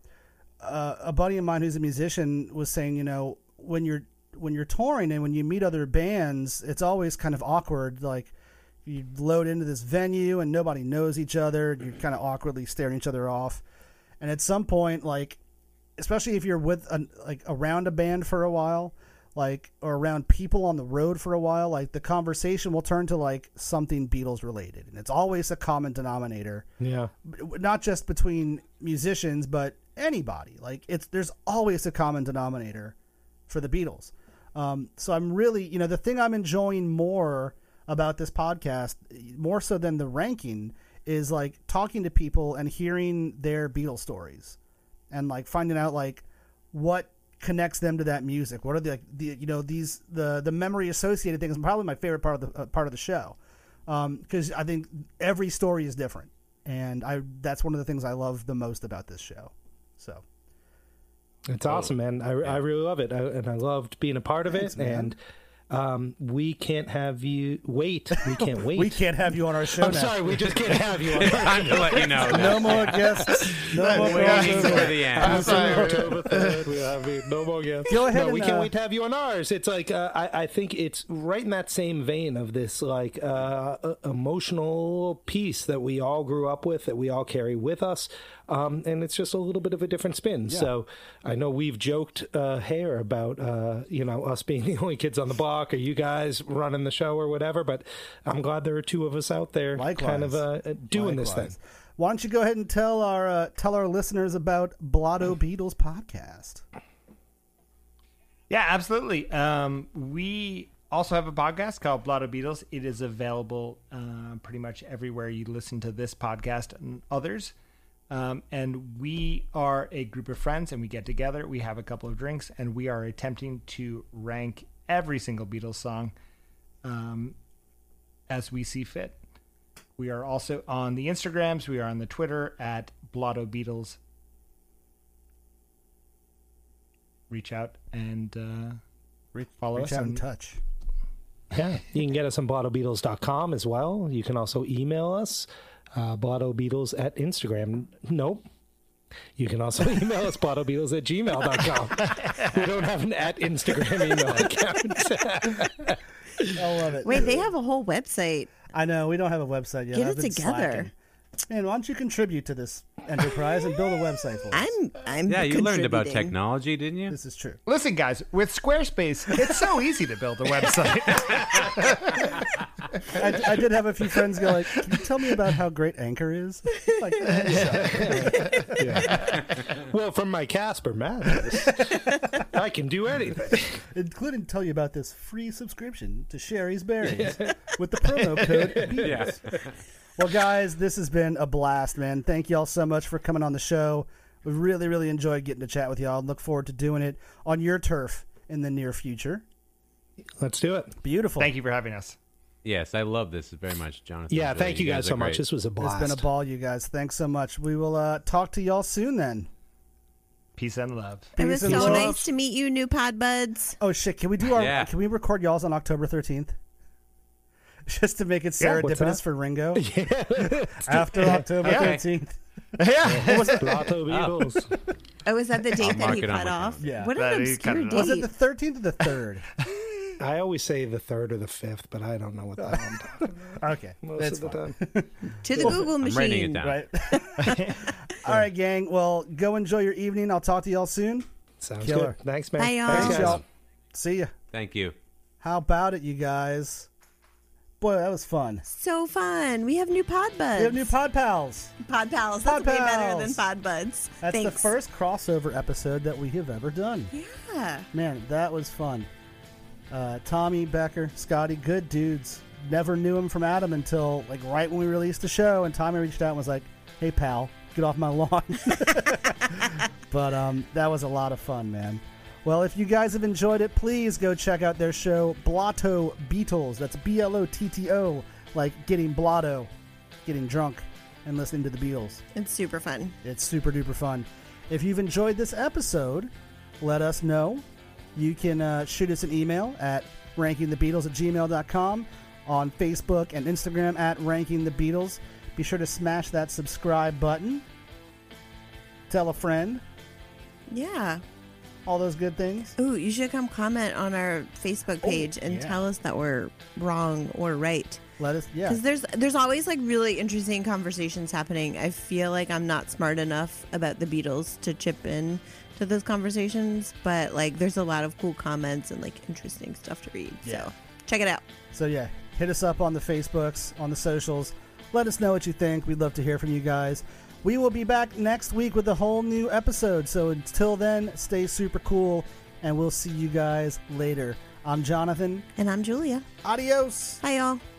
uh, a buddy of mine who's a musician was saying, you know, when you're when you're touring and when you meet other bands, it's always kind of awkward. Like you load into this venue and nobody knows each other. You're kind of awkwardly staring each other off. And at some point, like especially if you're with a, like around a band for a while, like or around people on the road for a while, like the conversation will turn to like something Beatles related, and it's always a common denominator, Yeah. not just between musicians but anybody. Like it's there's always a common denominator for the Beatles. Um, so I'm really, you know, the thing I'm enjoying more about this podcast, more so than the ranking, is like talking to people and hearing their Beatles stories, and like finding out like what connects them to that music. What are the, like, the you know these the the memory associated things? Probably my favorite part of the uh, part of the show because I think every story is different, and I that's one of the things I love the most about this show. So It's awesome, man. I, I really love it, I, and I loved being a part of Thanks, it. man. And um, we can't have you wait. We can't wait. we can't have you on our show I'm now. sorry, we just can't have you. on It's time to let you know. that. No more guests. No more Waiting for crossover. the I'm end. sorry, October 3rd, we have you. no more guests. Go ahead No, we and, can't uh, wait to have you on ours. It's like uh, I, I think it's right in that same vein of this like uh, emotional piece that we all grew up with, that we all carry with us, um, and it's just a little bit of a different spin. So I know we've joked uh, hair about uh, you know us being the only kids on the block, or you guys running the show, or whatever. But I'm glad there are two of us out there, Likewise. kind of uh, doing this thing. Why don't you go ahead and tell our uh, tell our listeners about Blotto Beatles podcast? Yeah, absolutely. Um, we also have a podcast called Blotto Beatles. It is available uh, pretty much everywhere you listen to this podcast and others. Um, and we are a group of friends, and we get together. We have a couple of drinks, and we are attempting to rank every single Beatles song um, as we see fit. We are also on the Instagrams. We are on the Twitter at Blotto Beatles. Reach out and uh, Reach, Follow reach us out on- and touch. Yeah, you can get us on blottobeatles.com as well. You can also email us, uh, blottobeatles at Instagram. Nope. You can also email us, blottobeatles at gmail.com. we don't have an at Instagram email account. I love it. Wait, they have a whole website. I know we don't have a website yet. Get I've it together. slacking. Man, why don't you contribute to this enterprise and build a website for us? I'm I'm Yeah, you learned about technology, didn't you? This is true. Listen, guys, with Squarespace, it's so easy to build a website. I, I did have a few friends go like, "Can you tell me about how great Anchor is?" Like, well, from my Casper mattress, I can do anything. including tell you about this free subscription to Shari's Berries with the promo code Beatles. Well, guys, this has been a blast, man. Thank y'all so much for coming on the show. We really, really enjoyed getting to chat with y'all. and Look forward to doing it on your turf in the near future. Let's do it. Beautiful. Thank you for having us. Yes, I love this very much, Jonathan. Yeah, Really, thank you guys are so much. This was a blast. It's been a ball, you guys. Thanks so much. We will uh, talk to y'all soon then. Peace and love. It was Peace and so love. nice to meet you, new pod buds. Oh shit! Can we do our? Yeah. Can we record y'all's on October thirteenth? Just to make it Yeah, serendipitous that? for Ringo. After October thirteenth. Yeah. thirteenth. Blotto Beatles. Oh, is that the date that he cut off? Yeah. What an obscure date. Was it the thirteenth or the third? I always say the third or the fifth, but I don't know what the hell I'm talking about Okay, most that's of the fine. time. to the Google I'm machine? writing it down. Right. All right, gang. Well, go enjoy your evening. I'll talk to y'all soon. Sounds Killer. good. Thanks, man. Bye, y'all. Thanks, Thanks, guys. y'all. See ya. Thank you. How about it, you guys? Boy, that was fun. So fun. We have new pod buds. We have new pod pals. pod pals. That's Pod way better than pod buds. That's Thanks. the first crossover episode that we have ever done. Yeah. Man, that was fun. Uh, Tommy Becker, Scotty, good dudes. Never knew him from Adam until like right when we released the show, and Tommy reached out and was like, "Hey, pal, get off my lawn." but um, that was a lot of fun, man. Well, if you guys have enjoyed it, please go check out their show, Blotto Beatles. That's B L O T T O, like getting blotto, getting drunk, and listening to the Beatles. It's super fun. It's super duper fun. If you've enjoyed this episode, let us know. You can uh, shoot us an email at rankingthebeatles at gmail.com, on Facebook and Instagram at Ranking the Beatles. Be sure to smash that subscribe button. Tell a friend. Yeah. All those good things. Ooh, you should come comment on our Facebook page and yeah. tell us that we're wrong or right. Let us, yeah. Because there's there's always like really interesting conversations happening. I feel like I'm not smart enough about the Beatles to chip in to those conversations, but like there's a lot of cool comments and like interesting stuff to read. Yeah. So check it out. So yeah, hit us up on the Facebooks, on the socials. Let us know what you think. We'd love to hear from you guys. We will be back next week with a whole new episode. So until then, stay super cool, and we'll see you guys later. I'm Jonathan. And I'm Julia. Adios. Bye y'all.